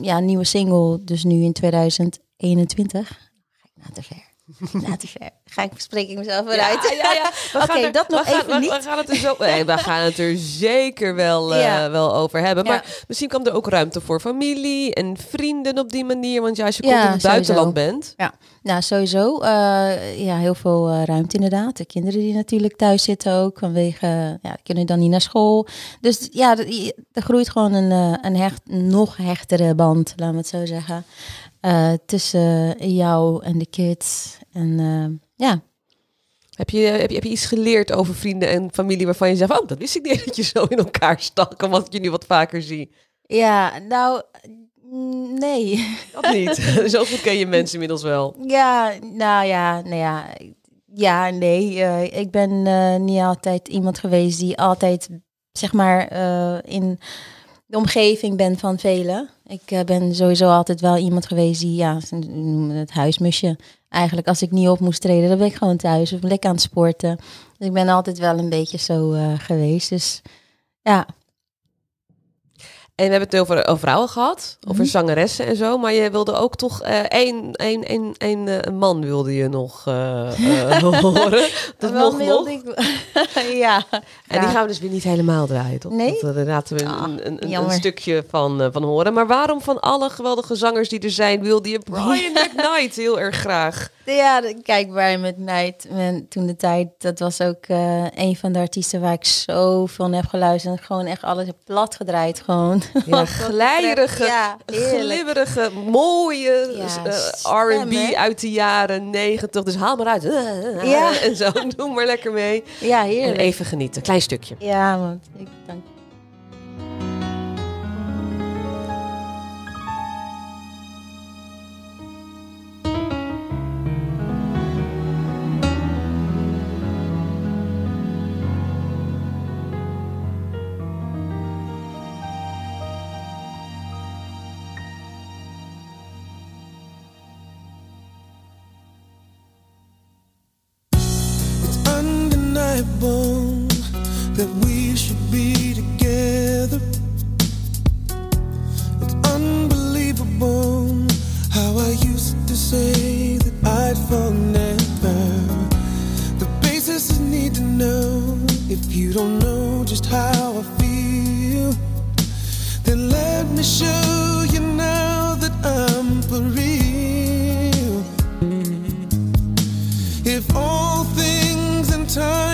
ja, nieuwe single, dus nu in 2021. Ga ik nou te ver? Nou te ver. Ga ik, spreek ik mezelf eruit? Ja, ja, ja. We Oké, dat nog gaan, even we, niet. We gaan het er zo. Nee, we gaan het er zeker wel, eh, Ja. wel over hebben. Ja. Maar misschien kwam er ook ruimte voor familie en vrienden op die manier. Want ja, als je Ja, komt in het sowieso. buitenland bent. Nou, sowieso. eh, ja, heel veel eh, ruimte inderdaad. De kinderen die natuurlijk thuis zitten ook. Vanwege, ja, kunnen dan niet naar school. Dus ja, er er groeit gewoon een, een hecht, nog hechtere band, laten we het zo zeggen. Eh, tussen jou en de kids. En eh, ja, Heb je, heb, je, heb je iets geleerd over vrienden en familie waarvan je zegt: Oh, dat wist ik niet dat je zo in elkaar stak. Omdat ik je nu wat vaker zie. ja nou, nee. Dat niet. zo goed ken je mensen inmiddels wel. Ja, nou ja, nou ja, ja, nee. eh, ik ben niet altijd iemand geweest die altijd, zeg maar, in de omgeving ben van velen. Ik eh, ben sowieso altijd wel iemand geweest die, ja, ze noemen het huismusje. Eigenlijk, als ik niet op moest treden, dan ben ik gewoon thuis of lekker aan het sporten. Dus ik ben altijd wel een beetje zo eh, geweest. Dus ja, En we hebben het over, over vrouwen gehad, over Mhm. zangeressen en zo. Maar je wilde ook toch eh één, één, één, één eh, man wilde je nog eh, horen. Dat nog. wilde ik. ja. En die gaan we dus weer niet helemaal draaien, toch? Nee? Dat, daar laten we een, Ah, een, een, stukje van, van horen. Maar waarom van alle geweldige zangers die er zijn, wilde je Brian McKnight heel erg graag? Ja, kijk, Brian McKnight, men- toen de tijd, dat was ook een van de artiesten waar ik zoveel naar heb geluisterd. En gewoon echt alles heb plat gedraaid, gewoon. Ja, glijderige, Ja, glibberige, mooie Ja, eh, stem, R&B uit de jaren negentig. Dus haal maar uit. Ja. En zo, doe maar lekker mee. Ja, En heerlijk. even genieten, klein stukje. Ja, want ik dank. Just how I feel. Then let me show you now that I'm for real. If all things in time,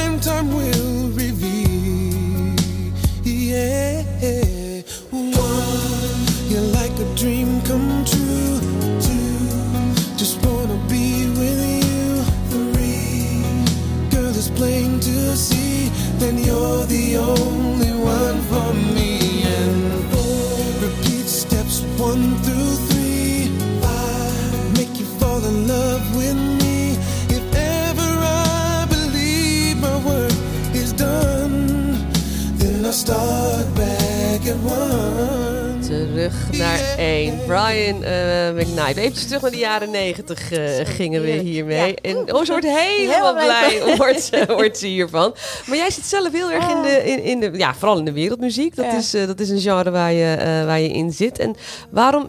naar één. Brian eh McKnight. Even terug naar de jaren negentig eh, gingen we hiermee. Ja. En oh, ze wordt helemaal blij wordt, ze, wordt ze hiervan. Maar jij zit zelf heel erg in de, in, in de ja, vooral in de wereldmuziek. Dat, Ja. is, eh, dat is een genre waar je, waar je in zit. En waarom,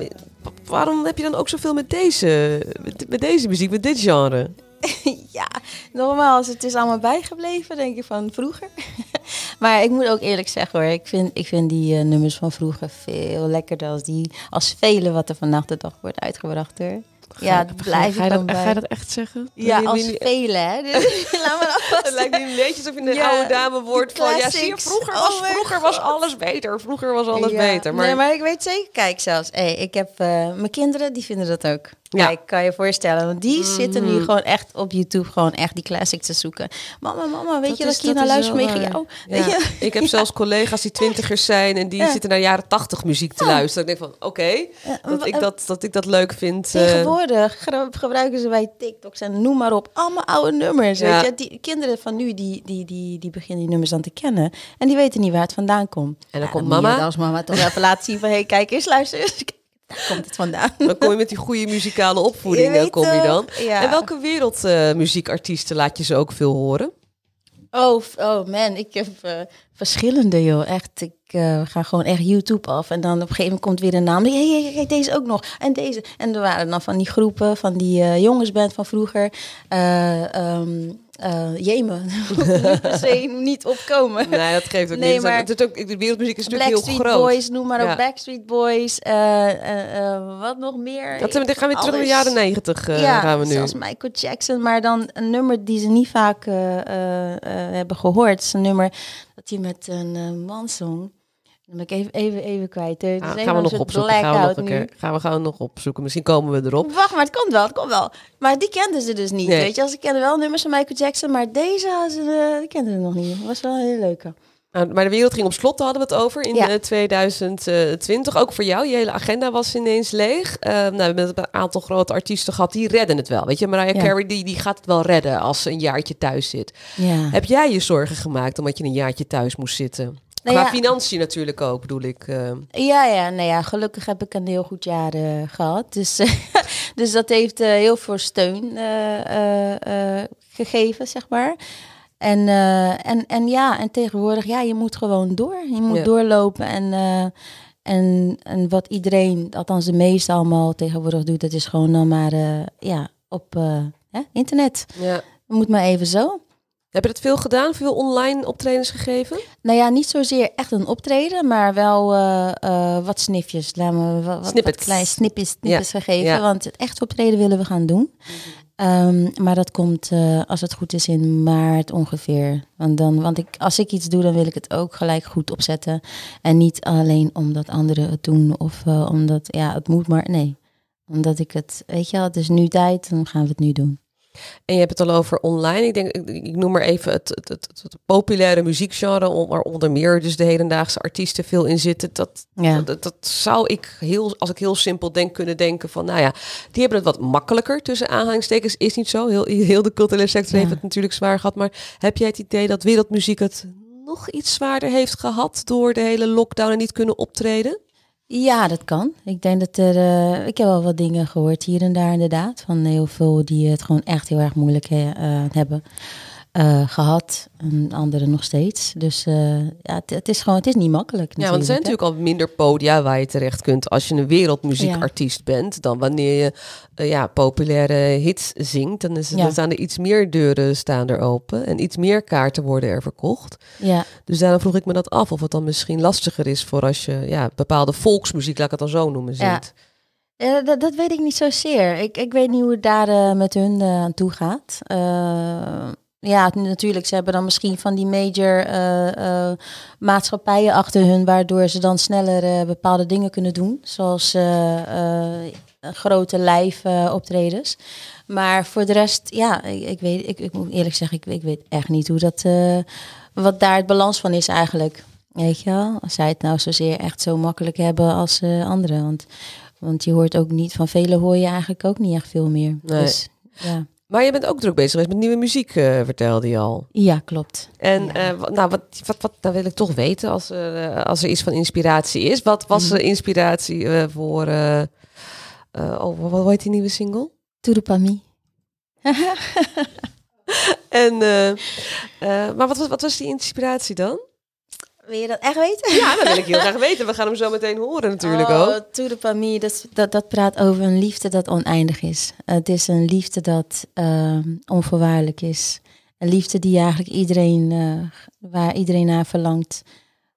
waarom heb je dan ook zoveel met deze, met, met deze muziek, met dit genre? ja, nogmaals, het is allemaal bijgebleven, denk ik, van vroeger. maar ik moet ook eerlijk zeggen hoor, ik vind, ik vind die eh, nummers van vroeger veel lekkerder als die, als vele wat er vannaag de dag wordt uitgebracht hoor. Ja, dat blijf ga, ik dan dat, ga bij. je dat echt zeggen? Ja, als nu- vele hè. Dus, laat me alvast Het lijkt nu een beetje alsof je een Ja, oude dame wordt van... Ja, zie je, vroeger was, Oh mijn vroeger was alles beter. Vroeger was alles Ja. beter. Maar, Nee, maar ik weet zeker, kijk zelfs, hey, ik heb eh, mijn kinderen, die vinden dat ook. Ja. Kijk, kan je voorstellen, want die zitten Mhm. nu gewoon echt op YouTube gewoon echt die classics te zoeken. Mama, mama, weet Dat je is- dat ik hier naar is luister mee jou? Ja. Ik heb zelfs collega's die twintigers zijn en die zitten naar jaren tachtig muziek te luisteren. Ik denk van, oké, dat, ik dat, dat ik dat leuk vind. Tegenwoordig gebruiken ze bij TikToks en noem maar op. Allemaal oude nummers. Ja. Weet je? Die kinderen van nu, die, die, die, die beginnen die nummers dan te kennen. En die weten niet waar het vandaan komt. En dan komt mama. als mama toch even laten zien van... Hé, hey, kijk eens, luister eens. Daar komt het vandaan. dan kom je met die goede muzikale opvoeding, Je eh, weet kom je dan. Ja. En welke wereldmuziekartiesten laat je ze ook veel horen? Oh, oh man, ik heb eh, verschillende joh. Echt, ik eh, ga gewoon echt YouTube af. En dan op een gegeven moment komt weer een naam. Hey, deze ook nog. En deze. En er waren dan van die groepen, van die eh, jongensband van vroeger. Eh eh, Jemen. niet per se niet opkomen. Nee, dat geeft ook Nee, niet. maar- Het is ook, de wereldmuziek is natuurlijk heel Backstreet groot. Boys, noem maar Ja. op. Backstreet Boys. eh, eh, wat nog meer? Dat, dan gaan we weer terug naar de jaren negentig. ja, gaan we nu. zelfs Michael Jackson. Maar dan een nummer die ze niet vaak hebben gehoord. Is een nummer dat hij met een eh, man zong. Dan ben ik even, even, even kwijt. Het Ah, gaan we nog opzoeken. Gaan we nog, een keer, gaan we gaan nog opzoeken. Misschien komen we erop. Wacht, maar het komt wel, het komt wel. Maar die kenden ze dus niet, Nee. weet je. Als ze kenden wel nummers van Michael Jackson, maar deze hadden ze, eh, die kenden ze nog niet. Dat was wel een hele leuke. Nou, maar de wereld ging op slot, daar hadden we het over in Ja. eh, 2020. Ook voor jou, je hele agenda was ineens leeg. Eh, nou, we hebben een aantal grote artiesten gehad, die redden het wel. Weet je, Mariah Ja. Carey die, die gaat het wel redden als ze een jaartje thuis zit. Ja. Heb jij je zorgen gemaakt omdat je een jaartje thuis moest zitten? Nou Qua ja. financiën natuurlijk ook, bedoel ik. eh. Ja, ja, nou ja, gelukkig heb ik een heel goed jaar eh, gehad. Dus, dus dat heeft eh, heel veel steun gegeven, zeg maar. En, en, en ja, en tegenwoordig, ja, je moet gewoon door. Je moet Ja. doorlopen. En, en, en wat iedereen, althans de meeste allemaal tegenwoordig doet, dat is gewoon dan maar ja, op hè, internet. ja. Moet maar even zo. Heb je dat veel gedaan? Veel online optredens gegeven? Nou ja, niet zozeer echt een optreden, maar wel eh, eh, wat snifjes. Laat me wat, Snippets. wat klein snipjes, gegeven. ja. Want het echt optreden willen we gaan doen. Ehm, maar dat komt, eh, als het goed is, in maart ongeveer. Want, dan, want ik, als ik iets doe, dan wil ik het ook gelijk goed opzetten. En niet alleen omdat anderen het doen of omdat, ja, het moet maar. Nee, omdat ik het, weet je wel, het is nu tijd, dan gaan we het nu doen. En je hebt het al over online. Ik denk, ik, noem maar even het, het, het, het populaire muziekgenre, waar onder meer dus de hedendaagse artiesten veel in zitten. Dat, Ja. dat, dat zou ik heel, als ik heel simpel denk, kunnen denken van, nou ja, die hebben het wat makkelijker tussen aanhalingstekens. Is niet zo. Heel, heel de culturele sector Ja. heeft het natuurlijk zwaar gehad. Maar heb jij het idee dat wereldmuziek het nog iets zwaarder heeft gehad door de hele lockdown en niet kunnen optreden? Ja, dat kan. Ik denk dat er. eh, ik heb wel wat dingen gehoord hier en daar, inderdaad. Van heel veel die het gewoon echt heel erg moeilijk eh, eh, hebben eh, gehad. En anderen nog steeds. Dus eh, ja, het, het is gewoon. Het is niet makkelijk. Ja, want er zijn hè. natuurlijk al minder podia waar je terecht kunt als je een wereldmuziekartiest bent dan wanneer je eh, ja, populaire hits zingt. Dan, is, Ja. dan staan er iets meer deuren staan er open en iets meer kaarten worden er verkocht. Ja, Dus daarom vroeg ik me dat af of het dan misschien lastiger is voor als je ja, bepaalde volksmuziek, laat ik het dan zo noemen, zingt. Ja, dat, dat weet ik niet zozeer. Ik, ik weet niet hoe het daar met hun aan toe gaat. Ja, natuurlijk, ze hebben dan misschien van die major eh, eh, maatschappijen achter hun, waardoor ze dan sneller eh, bepaalde dingen kunnen doen. Zoals grote live optredens. Maar voor de rest, ja, ik, ik weet, ik, ik moet eerlijk zeggen, ik, ik weet echt niet hoe dat, wat daar het balans van is eigenlijk. Weet je wel, als zij het nou zozeer echt zo makkelijk hebben als anderen. Want want je hoort ook niet van velen hoor je eigenlijk ook niet echt veel meer. Nee. Dus ja. Maar je bent ook druk bezig geweest met nieuwe muziek, eh, vertelde je al. Ja, klopt. En Ja. eh, wat, nou, wat, wat, wat nou wil ik toch weten als, er, eh, als er iets van inspiratie is. Wat was Mhm. de inspiratie voor... oh, wat, heet die nieuwe single? Turupami. En, maar wat was, wat was die inspiratie dan? Wil je dat echt weten? Ja, dat wil ik heel graag weten. We gaan hem zo meteen horen natuurlijk oh, ook. Turupami, dat, dat, dat praat over een liefde dat oneindig is. Het is een liefde dat ehm, onvoorwaardelijk is. Een liefde die eigenlijk iedereen, eh, waar iedereen naar verlangt.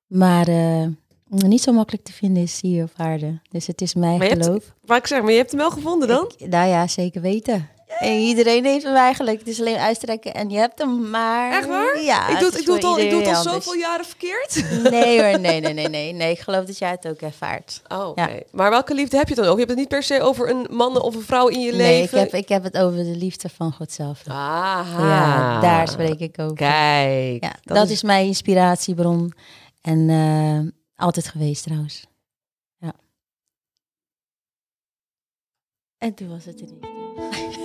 Maar eh, niet zo makkelijk te vinden is hier op aarde. Dus het is mijn Maar je hebt- geloof. Maar ik zeg, maar je hebt hem wel gevonden dan? Ik- nou ja, zeker weten. En iedereen heeft hem eigenlijk. Het is alleen uitstrekken en je hebt hem maar. Echt waar? Ja. ik doe het, ik doe het al, ik doe het al zoveel jaren verkeerd. Nee hoor, nee, nee, nee, nee. Nee, ik geloof dat jij het ook ervaart. Oh, oké. Ja. Maar welke liefde heb je dan ook? Je hebt het niet per se over een man of een vrouw in je Nee, ik leven. heb, ik heb het over de liefde van God zelf. Aha. Ja, daar spreek ik over. Kijk. Ja, dat, is... mijn inspiratiebron. En eh, altijd geweest trouwens. Ja. En toen was het ineens.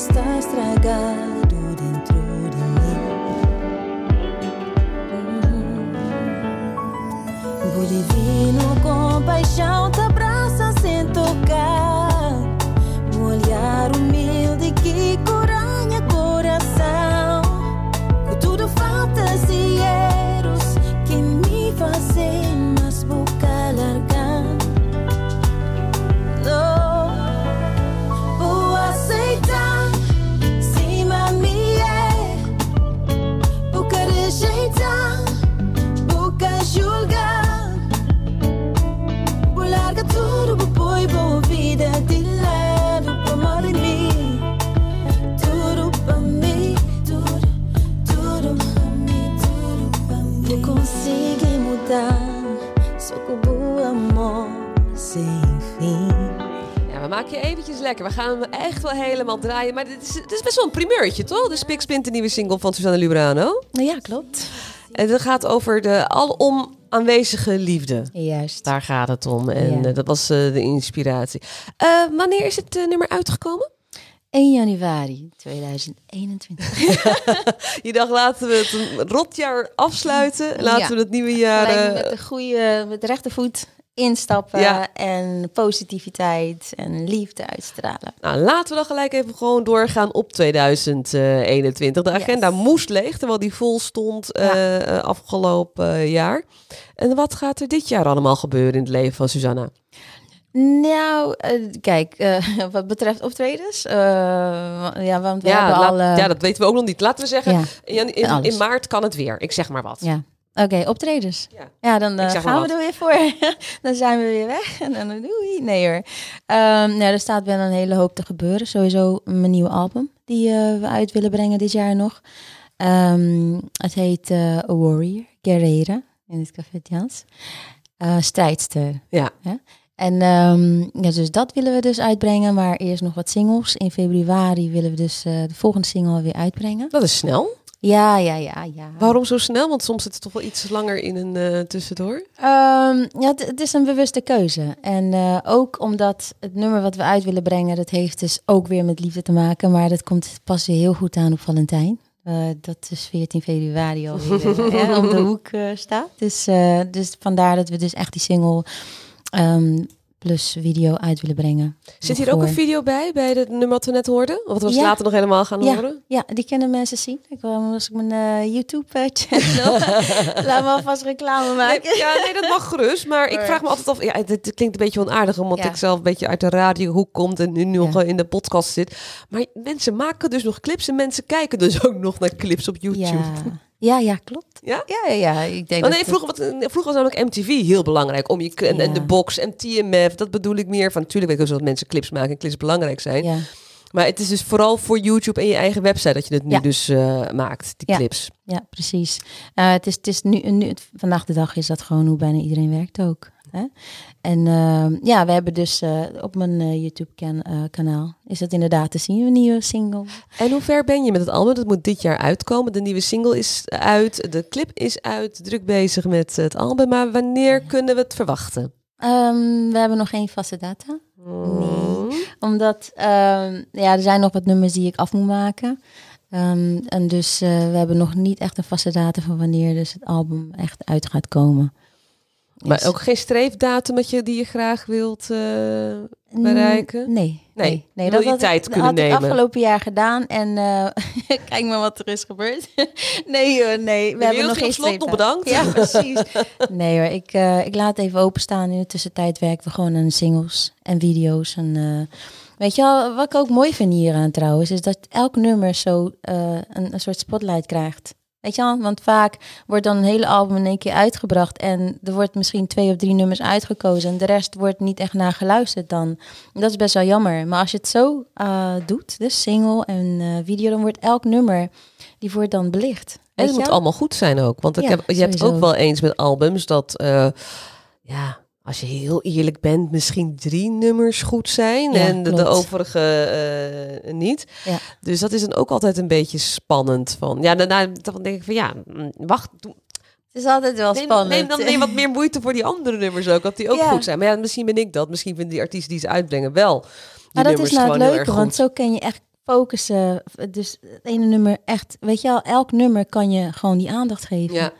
está estragado dentro de mim. O divino compaixão te Ja, we maken je eventjes lekker. We gaan hem echt wel helemaal draaien. Maar dit is, dit is best wel een primeurtje, toch? De Spikspint, de nieuwe single van Susanne Lubrano. Nou ja, klopt. En het gaat over de alom aanwezige liefde. Juist. Daar gaat het om. En Ja. eh, dat was eh, de inspiratie. Eh, wanneer is het nummer uitgekomen? 1 januari 2021. Je dacht, laten we het een rotjaar afsluiten. Laten Ja. we het nieuwe jaar... Met de goede, met de rechtervoet instappen Ja. en positiviteit en liefde uitstralen. Nou, laten we dan gelijk even gewoon doorgaan op 2021. De Yes. agenda moest leeg, terwijl die vol stond eh, eh, afgelopen eh, jaar. En wat gaat er dit jaar allemaal gebeuren in het leven van Susanna? Nou, kijk, wat betreft optredens, eh, ja, want we Ja, hebben laat- al... ja, dat weten we ook nog niet. Laten we zeggen, ja, in, in, in maart kan het weer. Ik zeg maar wat. ja. Oké, optredens. Ja. Ja, dan eh, gaan we wat. er weer voor. dan zijn we weer weg en dan doei. Nee hoor. Ehm, nou, er staat wel een hele hoop te gebeuren. Sowieso mijn nieuwe album die eh, we uit willen brengen dit jaar nog. Ehm, het heet eh, A Warrior, Guerreira, in het Café Jans. Strijdster. Ja. En ehm, ja, dus dat willen we dus uitbrengen, maar eerst nog wat singles. In februari willen we dus de volgende single weer uitbrengen. Dat is snel. Ja, ja, ja, ja. Waarom zo snel? Want soms zit het toch wel iets langer in een eh, tussendoor. Ehm, ja, het, is een bewuste keuze. En eh, ook omdat het nummer wat we uit willen brengen, dat heeft dus ook weer met liefde te maken. Maar dat komt pas weer heel goed aan op Valentijn. Eh, dat is 14 februari alweer hè, om de hoek staat. Dus, dus vandaar dat we dus echt die single ehm, plus video uit willen brengen. Zit hier ook een video bij, bij het nummer wat we net hoorden? Of wat Ja. later nog helemaal gaan Ja. horen? Ja, die kunnen mensen zien. Ik wil als ik mijn eh, YouTube-channel. Laat me alvast reclame maken. Nee, ja, nee, dat mag gerust. Maar ik vraag me altijd af... Ja, het, het klinkt een beetje onaardig, omdat Ja. ik zelf een beetje uit de radiohoek kom en nu nog eh, in de podcast zit. Maar mensen maken dus nog clips en mensen kijken dus ook nog naar clips op YouTube. Ja, ja, klopt. Ja? Ja, ja, ja. Ik denk dat nee, vroeger, wat, vroeger was namelijk MTV heel belangrijk. Om je, en, de box en TMF, dat bedoel ik meer van. Natuurlijk weet ik ook dat mensen clips maken en clips belangrijk zijn. Ja, Maar het is dus vooral voor YouTube en je eigen website dat je het nu Ja. dus eh, maakt, die Ja. clips. ja, precies. Eh, het is, het is nu, nu, vandaag de dag is dat gewoon hoe bijna iedereen werkt ook. Hè? En ehm, ja, we hebben dus eh, op mijn eh, YouTube-kanaal is dat inderdaad te zien, een nieuwe single. En hoe ver ben je met het album? Dat moet dit jaar uitkomen. De nieuwe single is uit, de clip is uit, druk bezig met het album. Maar wanneer kunnen we het verwachten? Ehm, we hebben nog geen vaste data. Mm. Omdat ehm, ja, er zijn nog wat nummers die ik af moet maken. En dus eh, we hebben nog niet echt een vaste datum van wanneer dus het album echt uit gaat komen. Maar ook geen streefdatum dat je, die je graag wilt eh, bereiken? Mm, Nee. Nee, Nee, je wil je had ik- tijd dat kunnen had ik nemen. afgelopen jaar gedaan en eh, kijk maar wat er is gebeurd. nee hoor, nee. We De hebben nog geen slot, nog bedankt. Ja, precies. nee hoor, ik, eh, ik laat even openstaan. In de tussentijd werken we gewoon aan singles en video's. En, weet je wel, wat ik ook mooi vind hieraan trouwens, is dat elk nummer zo een, een soort spotlight krijgt. Weet je wel? Want vaak wordt dan een hele album in één keer uitgebracht en er wordt misschien twee of drie nummers uitgekozen en de rest wordt niet echt naar geluisterd dan. Dat is best wel jammer. Maar als je het zo eh, doet, dus single en eh, video, dan wordt elk nummer, die wordt dan belicht. En het moet allemaal goed zijn ook. Want ik Ja, heb, je hebt sowieso. ook wel eens met albums dat, eh, ja, als je heel eerlijk bent, misschien drie nummers goed zijn Ja, en de, overige eh, niet. Ja. Dus dat is dan ook altijd een beetje spannend. Van, ja, daarna dan denk ik van ja, mm, wacht, doe- Het is altijd wel neem, spannend. neem dan neem wat meer moeite voor die andere nummers ook, dat die ook Ja. goed zijn. Maar ja, misschien ben ik dat. Misschien vinden die artiesten die ze uitbrengen wel. Maar dat is nou het leuke, want zo kan je echt focussen. Dus het ene nummer echt, weet je wel, elk nummer kan je gewoon die aandacht geven. Ja.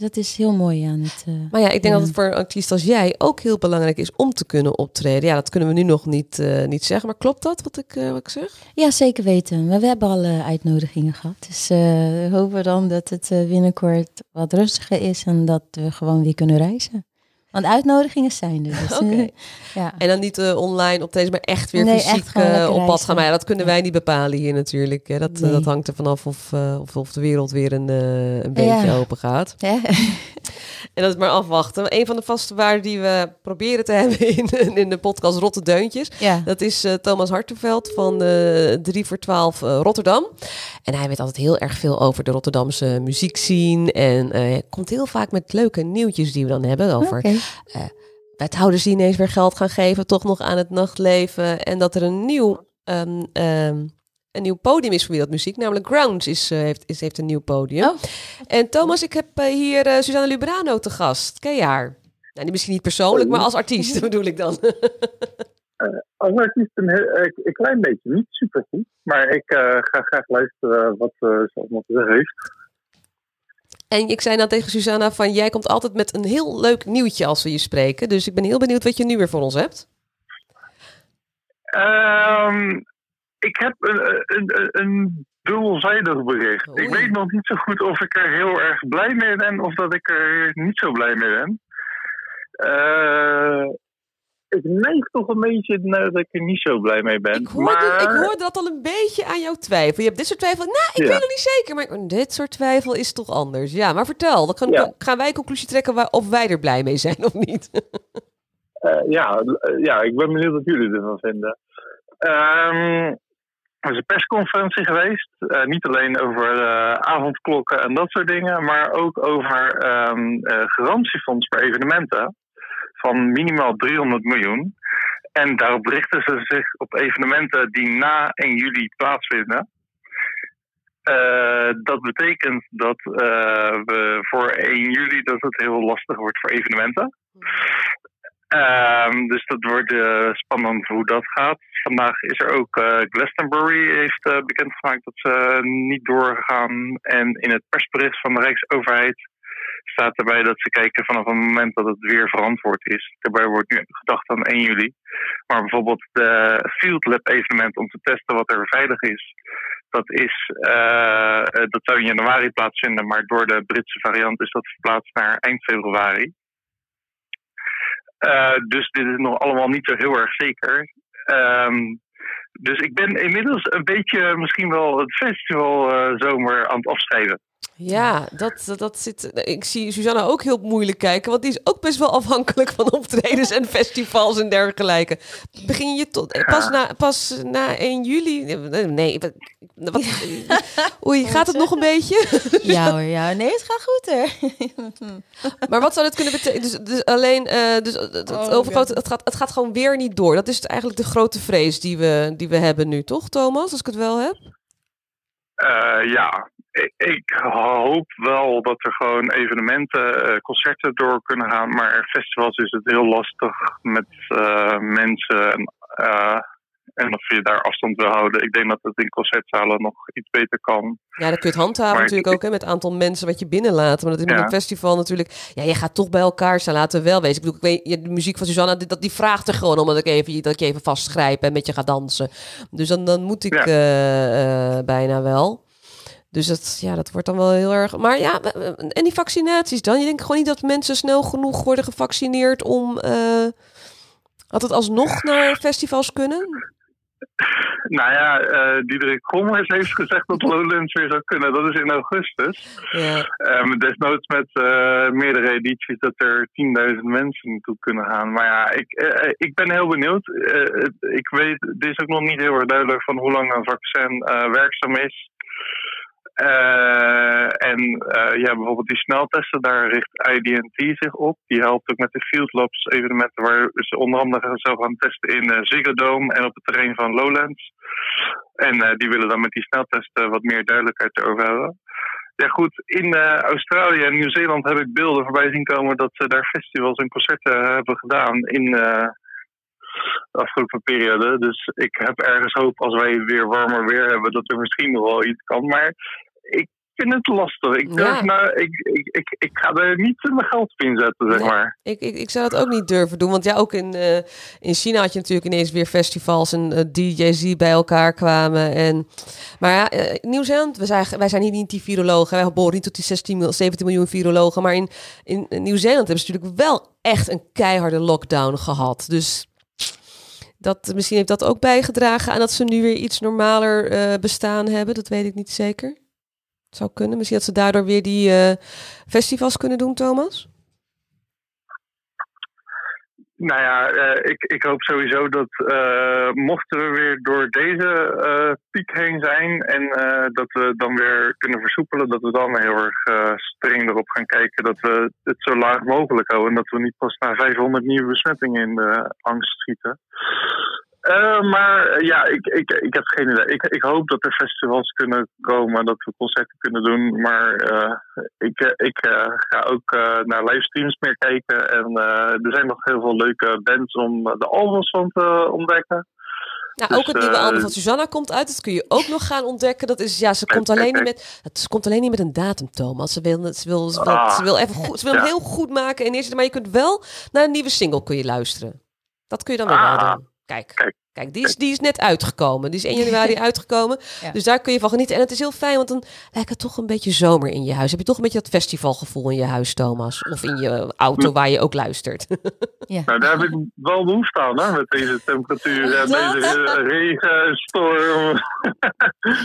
Dat is heel mooi aan het... eh, Maar ja, ik denk Ja. dat het voor een artiest als jij ook heel belangrijk is om te kunnen optreden. Ja, dat kunnen we nu nog niet, eh, niet zeggen. Maar klopt dat wat ik, eh, wat ik zeg? Ja, zeker weten. Maar we hebben al uitnodigingen gehad. Dus eh, we hopen dan dat het binnenkort wat rustiger is en dat we gewoon weer kunnen reizen. Want uitnodigingen zijn er. Dus, Oké. ja. En dan niet eh, online optreden, maar echt weer Nee, fysiek echt eh, op pad gaan. Maar ja, dat kunnen Ja. wij niet bepalen hier natuurlijk. Hè. Dat, eh, Nee. dat hangt er vanaf of, eh, of, of de wereld weer een, eh, een beetje Ja. open gaat. Hè? En dat is maar afwachten. Een van de vaste waarden die we proberen te hebben in, in de podcast Rotte Deuntjes. ja. Dat is eh, Thomas Hartenveld van eh 3 voor 12 eh, Rotterdam. En hij weet altijd heel erg veel over de Rotterdamse muziekscene. En eh, hij komt heel vaak met leuke nieuwtjes die we dan hebben over Oké. wethouders die ineens weer geld gaan geven, toch nog aan het nachtleven. En dat er een nieuw, ehm, ehm, een nieuw podium is voor wie dat muziek, namelijk Grounds is, eh, heeft, is, heeft een nieuw podium. Oh. En Thomas, ik heb eh, hier eh Suzanne Lubrano te gast. Ken je haar? Nou, misschien niet persoonlijk, maar als artiest bedoel ik dan. Als artiest een, heel- een klein beetje, niet super goed. Maar ik eh, ga graag luisteren wat eh, ze allemaal te zeggen heeft. En ik zei dan tegen Susanna van, jij komt altijd met een heel leuk nieuwtje als we je spreken. Dus ik ben heel benieuwd wat je nu weer voor ons hebt. Ehm, ik heb een, een, een, dubbelzijdig bericht. Oei. Ik weet nog niet zo goed of ik er heel erg blij mee ben of dat ik er niet zo blij mee ben. Eh, ik neig toch een beetje naar dat ik er niet zo blij mee ben. Ik hoorde, maar... ik hoorde dat al een beetje aan jouw twijfel. Je hebt dit soort twijfel. Nou, ik Ja. weet het niet zeker. Maar ik- dit soort twijfel is toch anders. Ja, maar vertel. Dan gaan, Ja. gaan wij conclusie trekken waar, of wij er blij mee zijn of niet. Eh, ja, eh, ja, ik ben benieuwd wat jullie ervan vinden. Ehm, er is een persconferentie geweest. eh, niet alleen over avondklokken en dat soort dingen, maar ook over ehm eh, garantiefonds voor evenementen van minimaal 300 miljoen. En daarop richten ze zich op evenementen die na 1 juli plaatsvinden. Eh, dat betekent dat eh, we voor 1 juli dat het heel lastig wordt voor evenementen. Ehm, dus dat wordt eh, spannend hoe dat gaat. Vandaag is er ook Glastonbury heeft bekendgemaakt dat ze niet doorgaan. En in het persbericht van de Rijksoverheid staat erbij dat ze kijken vanaf het moment dat het weer verantwoord is. Daarbij wordt nu gedacht aan 1 juli. Maar bijvoorbeeld de Field Lab evenement om te testen wat er veilig is. Dat, is eh, dat zou in januari plaatsvinden, maar door de Britse variant is dat verplaatst naar eind februari. Eh, dus dit is nog allemaal niet zo heel erg zeker. Ehm, dus ik ben inmiddels een beetje misschien wel het festival zomer aan het afscheiden. Ja, dat, dat, dat zit. Ik zie Susanna ook heel moeilijk kijken, want die is ook best wel afhankelijk van optredens en festivals en dergelijke. Begin je tot pas na, pas na 1 juli? Nee, wat, oei, gaat het nog een beetje? Ja hoor, ja. Nee, het gaat goed hoor. Maar wat zou dat kunnen betekenen? Dus, dus alleen, eh, dus het, het, Oh, overgrote- het, gaat, het gaat gewoon weer niet door. Dat is eigenlijk de grote vrees die we, die we hebben nu, toch, Thomas? Als ik het wel heb. Eh, ja, ik, hoop wel dat er gewoon evenementen, eh, concerten door kunnen gaan. Maar festivals is het heel lastig met eh, mensen en, eh, en of je daar afstand wil houden. Ik denk dat het in concertzalen nog iets beter kan. Ja, dan kun je het handhaven Maar natuurlijk ik- ook hè, met het aantal mensen wat je binnenlaat. Maar dat is met Ja. een festival natuurlijk. Ja, je gaat toch bij elkaar staan, laten we wel wezen. Ik bedoel, ik weet, de muziek van Susanna, dat, die vraagt er gewoon om dat ik, even, dat ik je even vastgrijp en met je ga dansen. Dus dan, dan moet ik Ja. bijna wel. Dus dat, ja, dat wordt dan wel heel erg. Maar ja, en die vaccinaties dan? Je denkt gewoon niet dat mensen snel genoeg worden gevaccineerd om. eh dat het alsnog naar festivals kunnen? Nou ja, eh Diederik Gommers heeft gezegd dat Lowlands weer zou kunnen. Dat is in augustus. Ja. Ehm, desnoods met eh, meerdere edities dat er 10.000 mensen naartoe kunnen gaan. Maar ja, ik, ik ben heel benieuwd. Ik weet, het is ook nog niet heel erg duidelijk van hoe lang een vaccin werkzaam is. Eh, en eh, ja, bijvoorbeeld die sneltesten, daar richt IDNT zich op. Die helpt ook met de Field Labs evenementen waar ze onder andere zelf gaan testen in eh Ziggo Dome en op het terrein van Lowlands. En die willen dan met die sneltesten wat meer duidelijkheid erover hebben. Ja goed, in Australië en Nieuw-Zeeland heb ik beelden voorbij zien komen dat ze daar festivals en concerten hebben gedaan in de afgelopen periode. Dus ik heb ergens hoop als wij weer warmer weer hebben dat er misschien nog wel iets kan. Maar ik vind het lastig. Ik, durf Ja. nou, ik, ik, ik, ik ga er niet mijn geld op inzetten, zeg Nee. maar. Ik, ik, ik zou dat ook niet durven doen. Want ja, ook in, eh, in China had je natuurlijk ineens weer festivals en eh, DJ's bij elkaar kwamen. En, maar ja, eh, Nieuw-Zeeland, wij zijn, wij zijn hier niet die virologen. Wij behoren niet tot die 16, mil- 17 miljoen virologen. Maar in, in, in Nieuw-Zeeland hebben ze natuurlijk wel echt een keiharde lockdown gehad. Dus dat, misschien heeft dat ook bijgedragen aan dat ze nu weer iets normaler bestaan hebben. Dat weet ik niet zeker. Zou kunnen. Misschien dat ze daardoor weer die eh, festivals kunnen doen, Thomas? Nou ja, eh, ik, ik hoop sowieso dat eh, mochten we weer door deze piek heen zijn en dat we dan weer kunnen versoepelen, dat we dan heel erg streng erop gaan kijken dat we het zo laag mogelijk houden en dat we niet pas na 500 nieuwe besmettingen in de angst schieten. Eh, maar eh, ja, ik, ik, ik heb geen idee. Ik, ik hoop dat er festivals kunnen komen, dat we concerten kunnen doen. Maar eh, ik, ik ga ook naar livestreams meer kijken. En er zijn nog heel veel leuke bands om de albums van te ontdekken. Nou, Dus, ook het nieuwe album van Susanna komt uit. Dat kun je ook nog gaan ontdekken. Dat is, ja, ze komt alleen niet met, het komt alleen niet met een datum, Thomas. Ze wil, ze wil, ze wil, Ah, ze wil even goed, ze wil hem heel goed maken. En eerst, maar je kunt wel naar een nieuwe single kun je luisteren. Dat kun je dan weer Ah, wel doen. Kijk, kijk. Kijk. die, is, die is net uitgekomen. Die is 1 januari uitgekomen. Ja. Dus daar kun je van genieten. En het is heel fijn, want dan lijkt het toch een beetje zomer in je huis. Heb je toch een beetje dat festivalgevoel in je huis, Thomas? Of in je auto waar je ook luistert. Nou, daar heb ik wel behoefte aan, hè, met deze temperatuur en deze eh, regen, storm.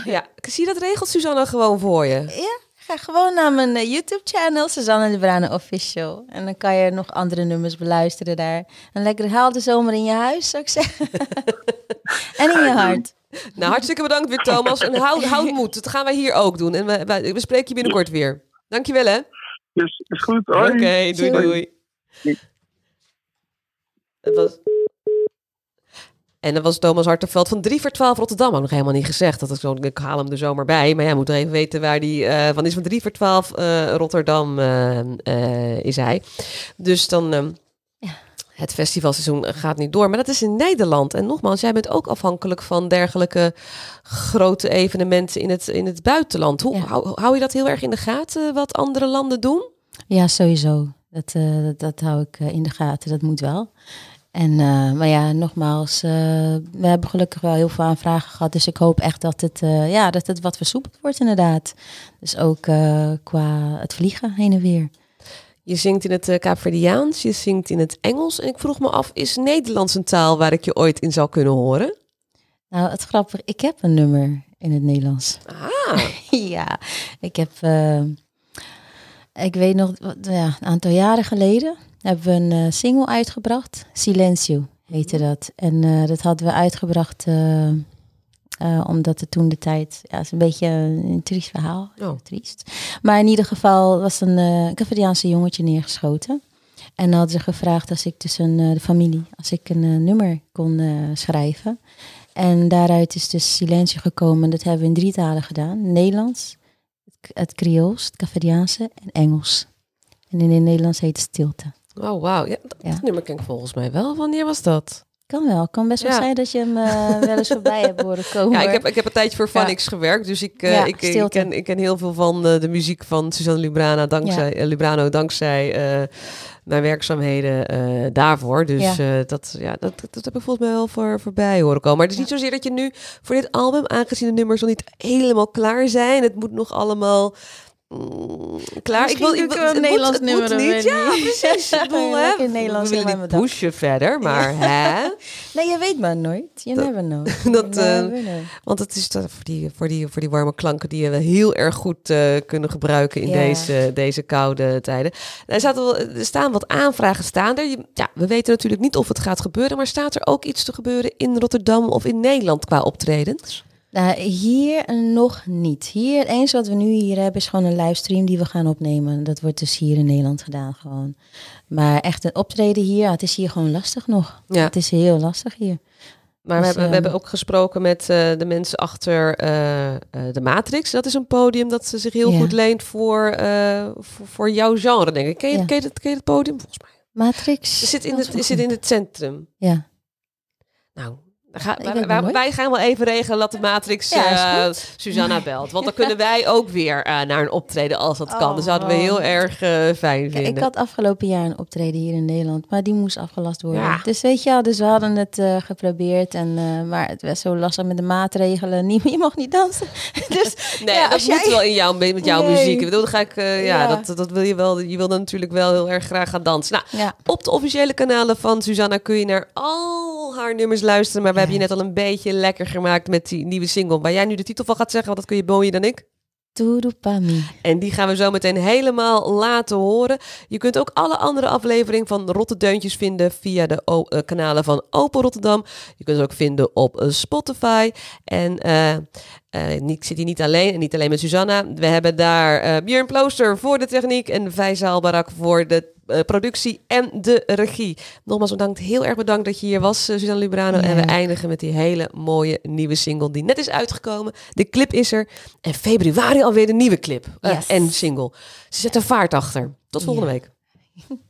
ja, zie je dat regelt Susanna gewoon voor je? Ja, ga gewoon naar mijn eh, YouTube-channel, Suzanne de Brane Official. En dan kan je nog andere nummers beluisteren daar. En lekker haal de zomer in je huis, zou ik zeggen. en in je hart. Nou, hartstikke bedankt weer, Thomas. En houd, houd moed. Dat gaan wij hier ook doen. En we, we spreken je binnenkort weer. Dankjewel, hè? Oké, Dus is goed, hoi. doei, Doei. doei. Het was... En dat was Thomas Hartenveld van 3 voor 12 Rotterdam. Ook nog helemaal niet gezegd. Dat ik, zo, ik haal hem er zomaar bij. Maar jij moet even weten waar die eh, van is. Van 3 voor 12 eh, Rotterdam eh, is hij. Dus dan... ehm, Ja. Het festivalseizoen gaat niet door. Maar dat is in Nederland. En nogmaals, jij bent ook afhankelijk van dergelijke grote evenementen in het, in het buitenland. Hoe Ja. hou, hou je dat heel erg in de gaten, wat andere landen doen? Ja, sowieso. Dat, dat, dat hou ik in de gaten. Dat moet wel. En, eh, maar ja, nogmaals, eh, we hebben gelukkig wel heel veel aanvragen gehad. Dus ik hoop echt dat het, eh, ja, dat het wat versoepeld wordt inderdaad. Dus ook qua het vliegen heen en weer. Je zingt in het Kaapverdiaans, je zingt in het Engels. En ik vroeg me af, is Nederlands een taal waar ik je ooit in zou kunnen horen? Nou, het grappige, ik heb een nummer in het Nederlands. Ah, ja, ik heb. ik weet nog, ja, een aantal jaren geleden hebben we een eh, single uitgebracht. Silencio heette dat. En eh, dat hadden we uitgebracht eh, omdat het toen de tijd. Ja, is een beetje een triest verhaal. Oh. Triest. Maar in ieder geval was een uh, Cavadiaanse jongetje neergeschoten. En dan hadden ze gevraagd als ik tussen eh, de familie, als ik een nummer kon schrijven. En daaruit is dus Silencio gekomen. Dat hebben we in drie talen gedaan. Nederlands, het, Creools, het Cavadiaanse en Engels. En in het Nederlands heet het stilte. Oh wauw. Ja, dat, Ja. nummer ken ik volgens mij wel. Wanneer was dat? Kan wel. Kan best wel Ja. zijn dat je hem eh, wel eens voorbij hebt horen komen. Ja, ik heb, ik heb een tijdje voor Ja. Vanix gewerkt, dus ik, eh, Ja, ik, ken, ik ken heel veel van de muziek van Suzanne Lubrana dankzij, eh, Lubrano dankzij mijn werkzaamheden daarvoor. Dus dat, ja, dat, dat, dat heb ik volgens mij wel voor, voorbij horen komen. Maar het is niet zozeer dat je nu voor dit album, aangezien de nummers nog niet helemaal klaar zijn, het moet nog allemaal mm, klaar. Misschien doe ik wel een het Nederlands moet, nummer, niet. ik Ja, precies. Ik bedoel, hè, in Nederlands, we willen pushen verder, maar hè? Nee, je weet maar nooit. Je never know. dat, eh, know. Want het is toch voor die, voor, die, voor die warme klanken die we heel erg goed eh, kunnen gebruiken in Ja. deze, deze koude tijden. Er, zaten wel, er staan wat aanvragen staan er. Ja, we weten natuurlijk niet of het gaat gebeuren, maar staat er ook iets te gebeuren in Rotterdam of in Nederland qua optredens? Nou, hier nog niet. Hier, het enige wat we nu hier hebben is gewoon een livestream die we gaan opnemen. Dat wordt dus hier in Nederland gedaan gewoon. Maar echt een optreden hier, het is hier gewoon lastig nog. Ja. Het is heel lastig hier. Maar we, Dus, hebben, we ehm, hebben ook gesproken met eh, de mensen achter eh, eh, de Matrix. Dat is een podium dat zich heel Ja. goed leent voor, voor, voor jouw genre, denk ik. Ken je, Ja. ken je, dat, ken je dat podium? Volgens mij. Matrix. Het zit in het, zit in het centrum. Ja. Nou, ga, wij, wij- wij gaan wel even regelen dat de Matrix Ja, eh. Susanna belt. Want dan kunnen wij ook weer eh, naar een optreden als dat kan. Dat zouden we heel Oh. erg eh, fijn vinden. ik had afgelopen jaar een optreden hier in Nederland, maar die moest afgelast worden. Ja. Dus weet je wel, dus we hadden het geprobeerd, en, maar het was zo lastig met de maatregelen. Nie- je mag niet dansen. dus Nee, ja, dat als moet wel in jouw, met jouw Nee. muziek. Ik bedoel, dan ga ik, ja. Dat, dat wil je wel. Je wil dan natuurlijk wel heel erg graag gaan dansen. Nou, op de officiële kanalen van Susanna kun je naar al haar nummers luisteren. Maar we hebben je net al een beetje lekker gemaakt met die nieuwe single. Waar jij nu de titel van gaat zeggen, want dat kun je mooier dan ik. Turupami. En die gaan we zo meteen helemaal laten horen. Je kunt ook alle andere afleveringen van Rotterdeuntjes vinden via de o- eh, kanalen van Open Rotterdam. Je kunt ze ook vinden op eh, Spotify. En eh, eh, ik zit hier niet alleen en niet alleen met Susanna. We hebben daar eh Björn Plooster voor de techniek en Faisal Barak voor de eh, productie en de regie. Nogmaals bedankt, heel erg bedankt dat je hier was, Suzanne Lubrano. Ja. En we eindigen met die hele mooie nieuwe single die net is uitgekomen. De clip is er. En februari alweer de nieuwe clip Yes. en single. Ze zet er vaart achter. Tot volgende Ja. week.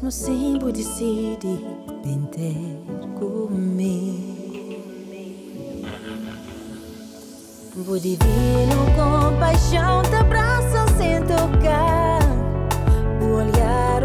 mesmo sempre decide tentar comigo. O divino com paixão, te abraço sem tocar, o olhar.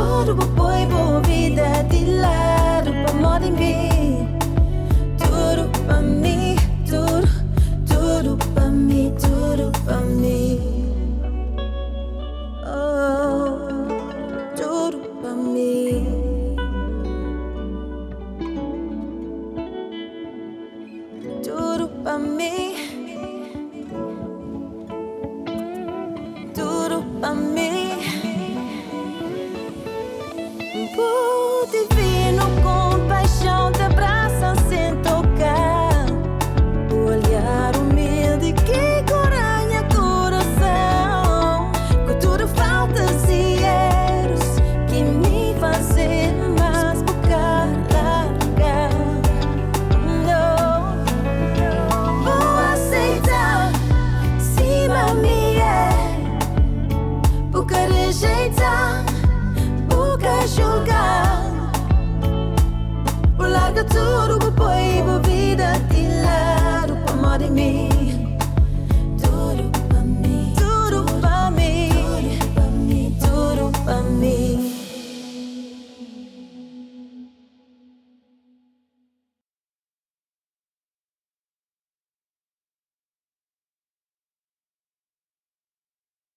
Turbo boi, boa vida é de lá.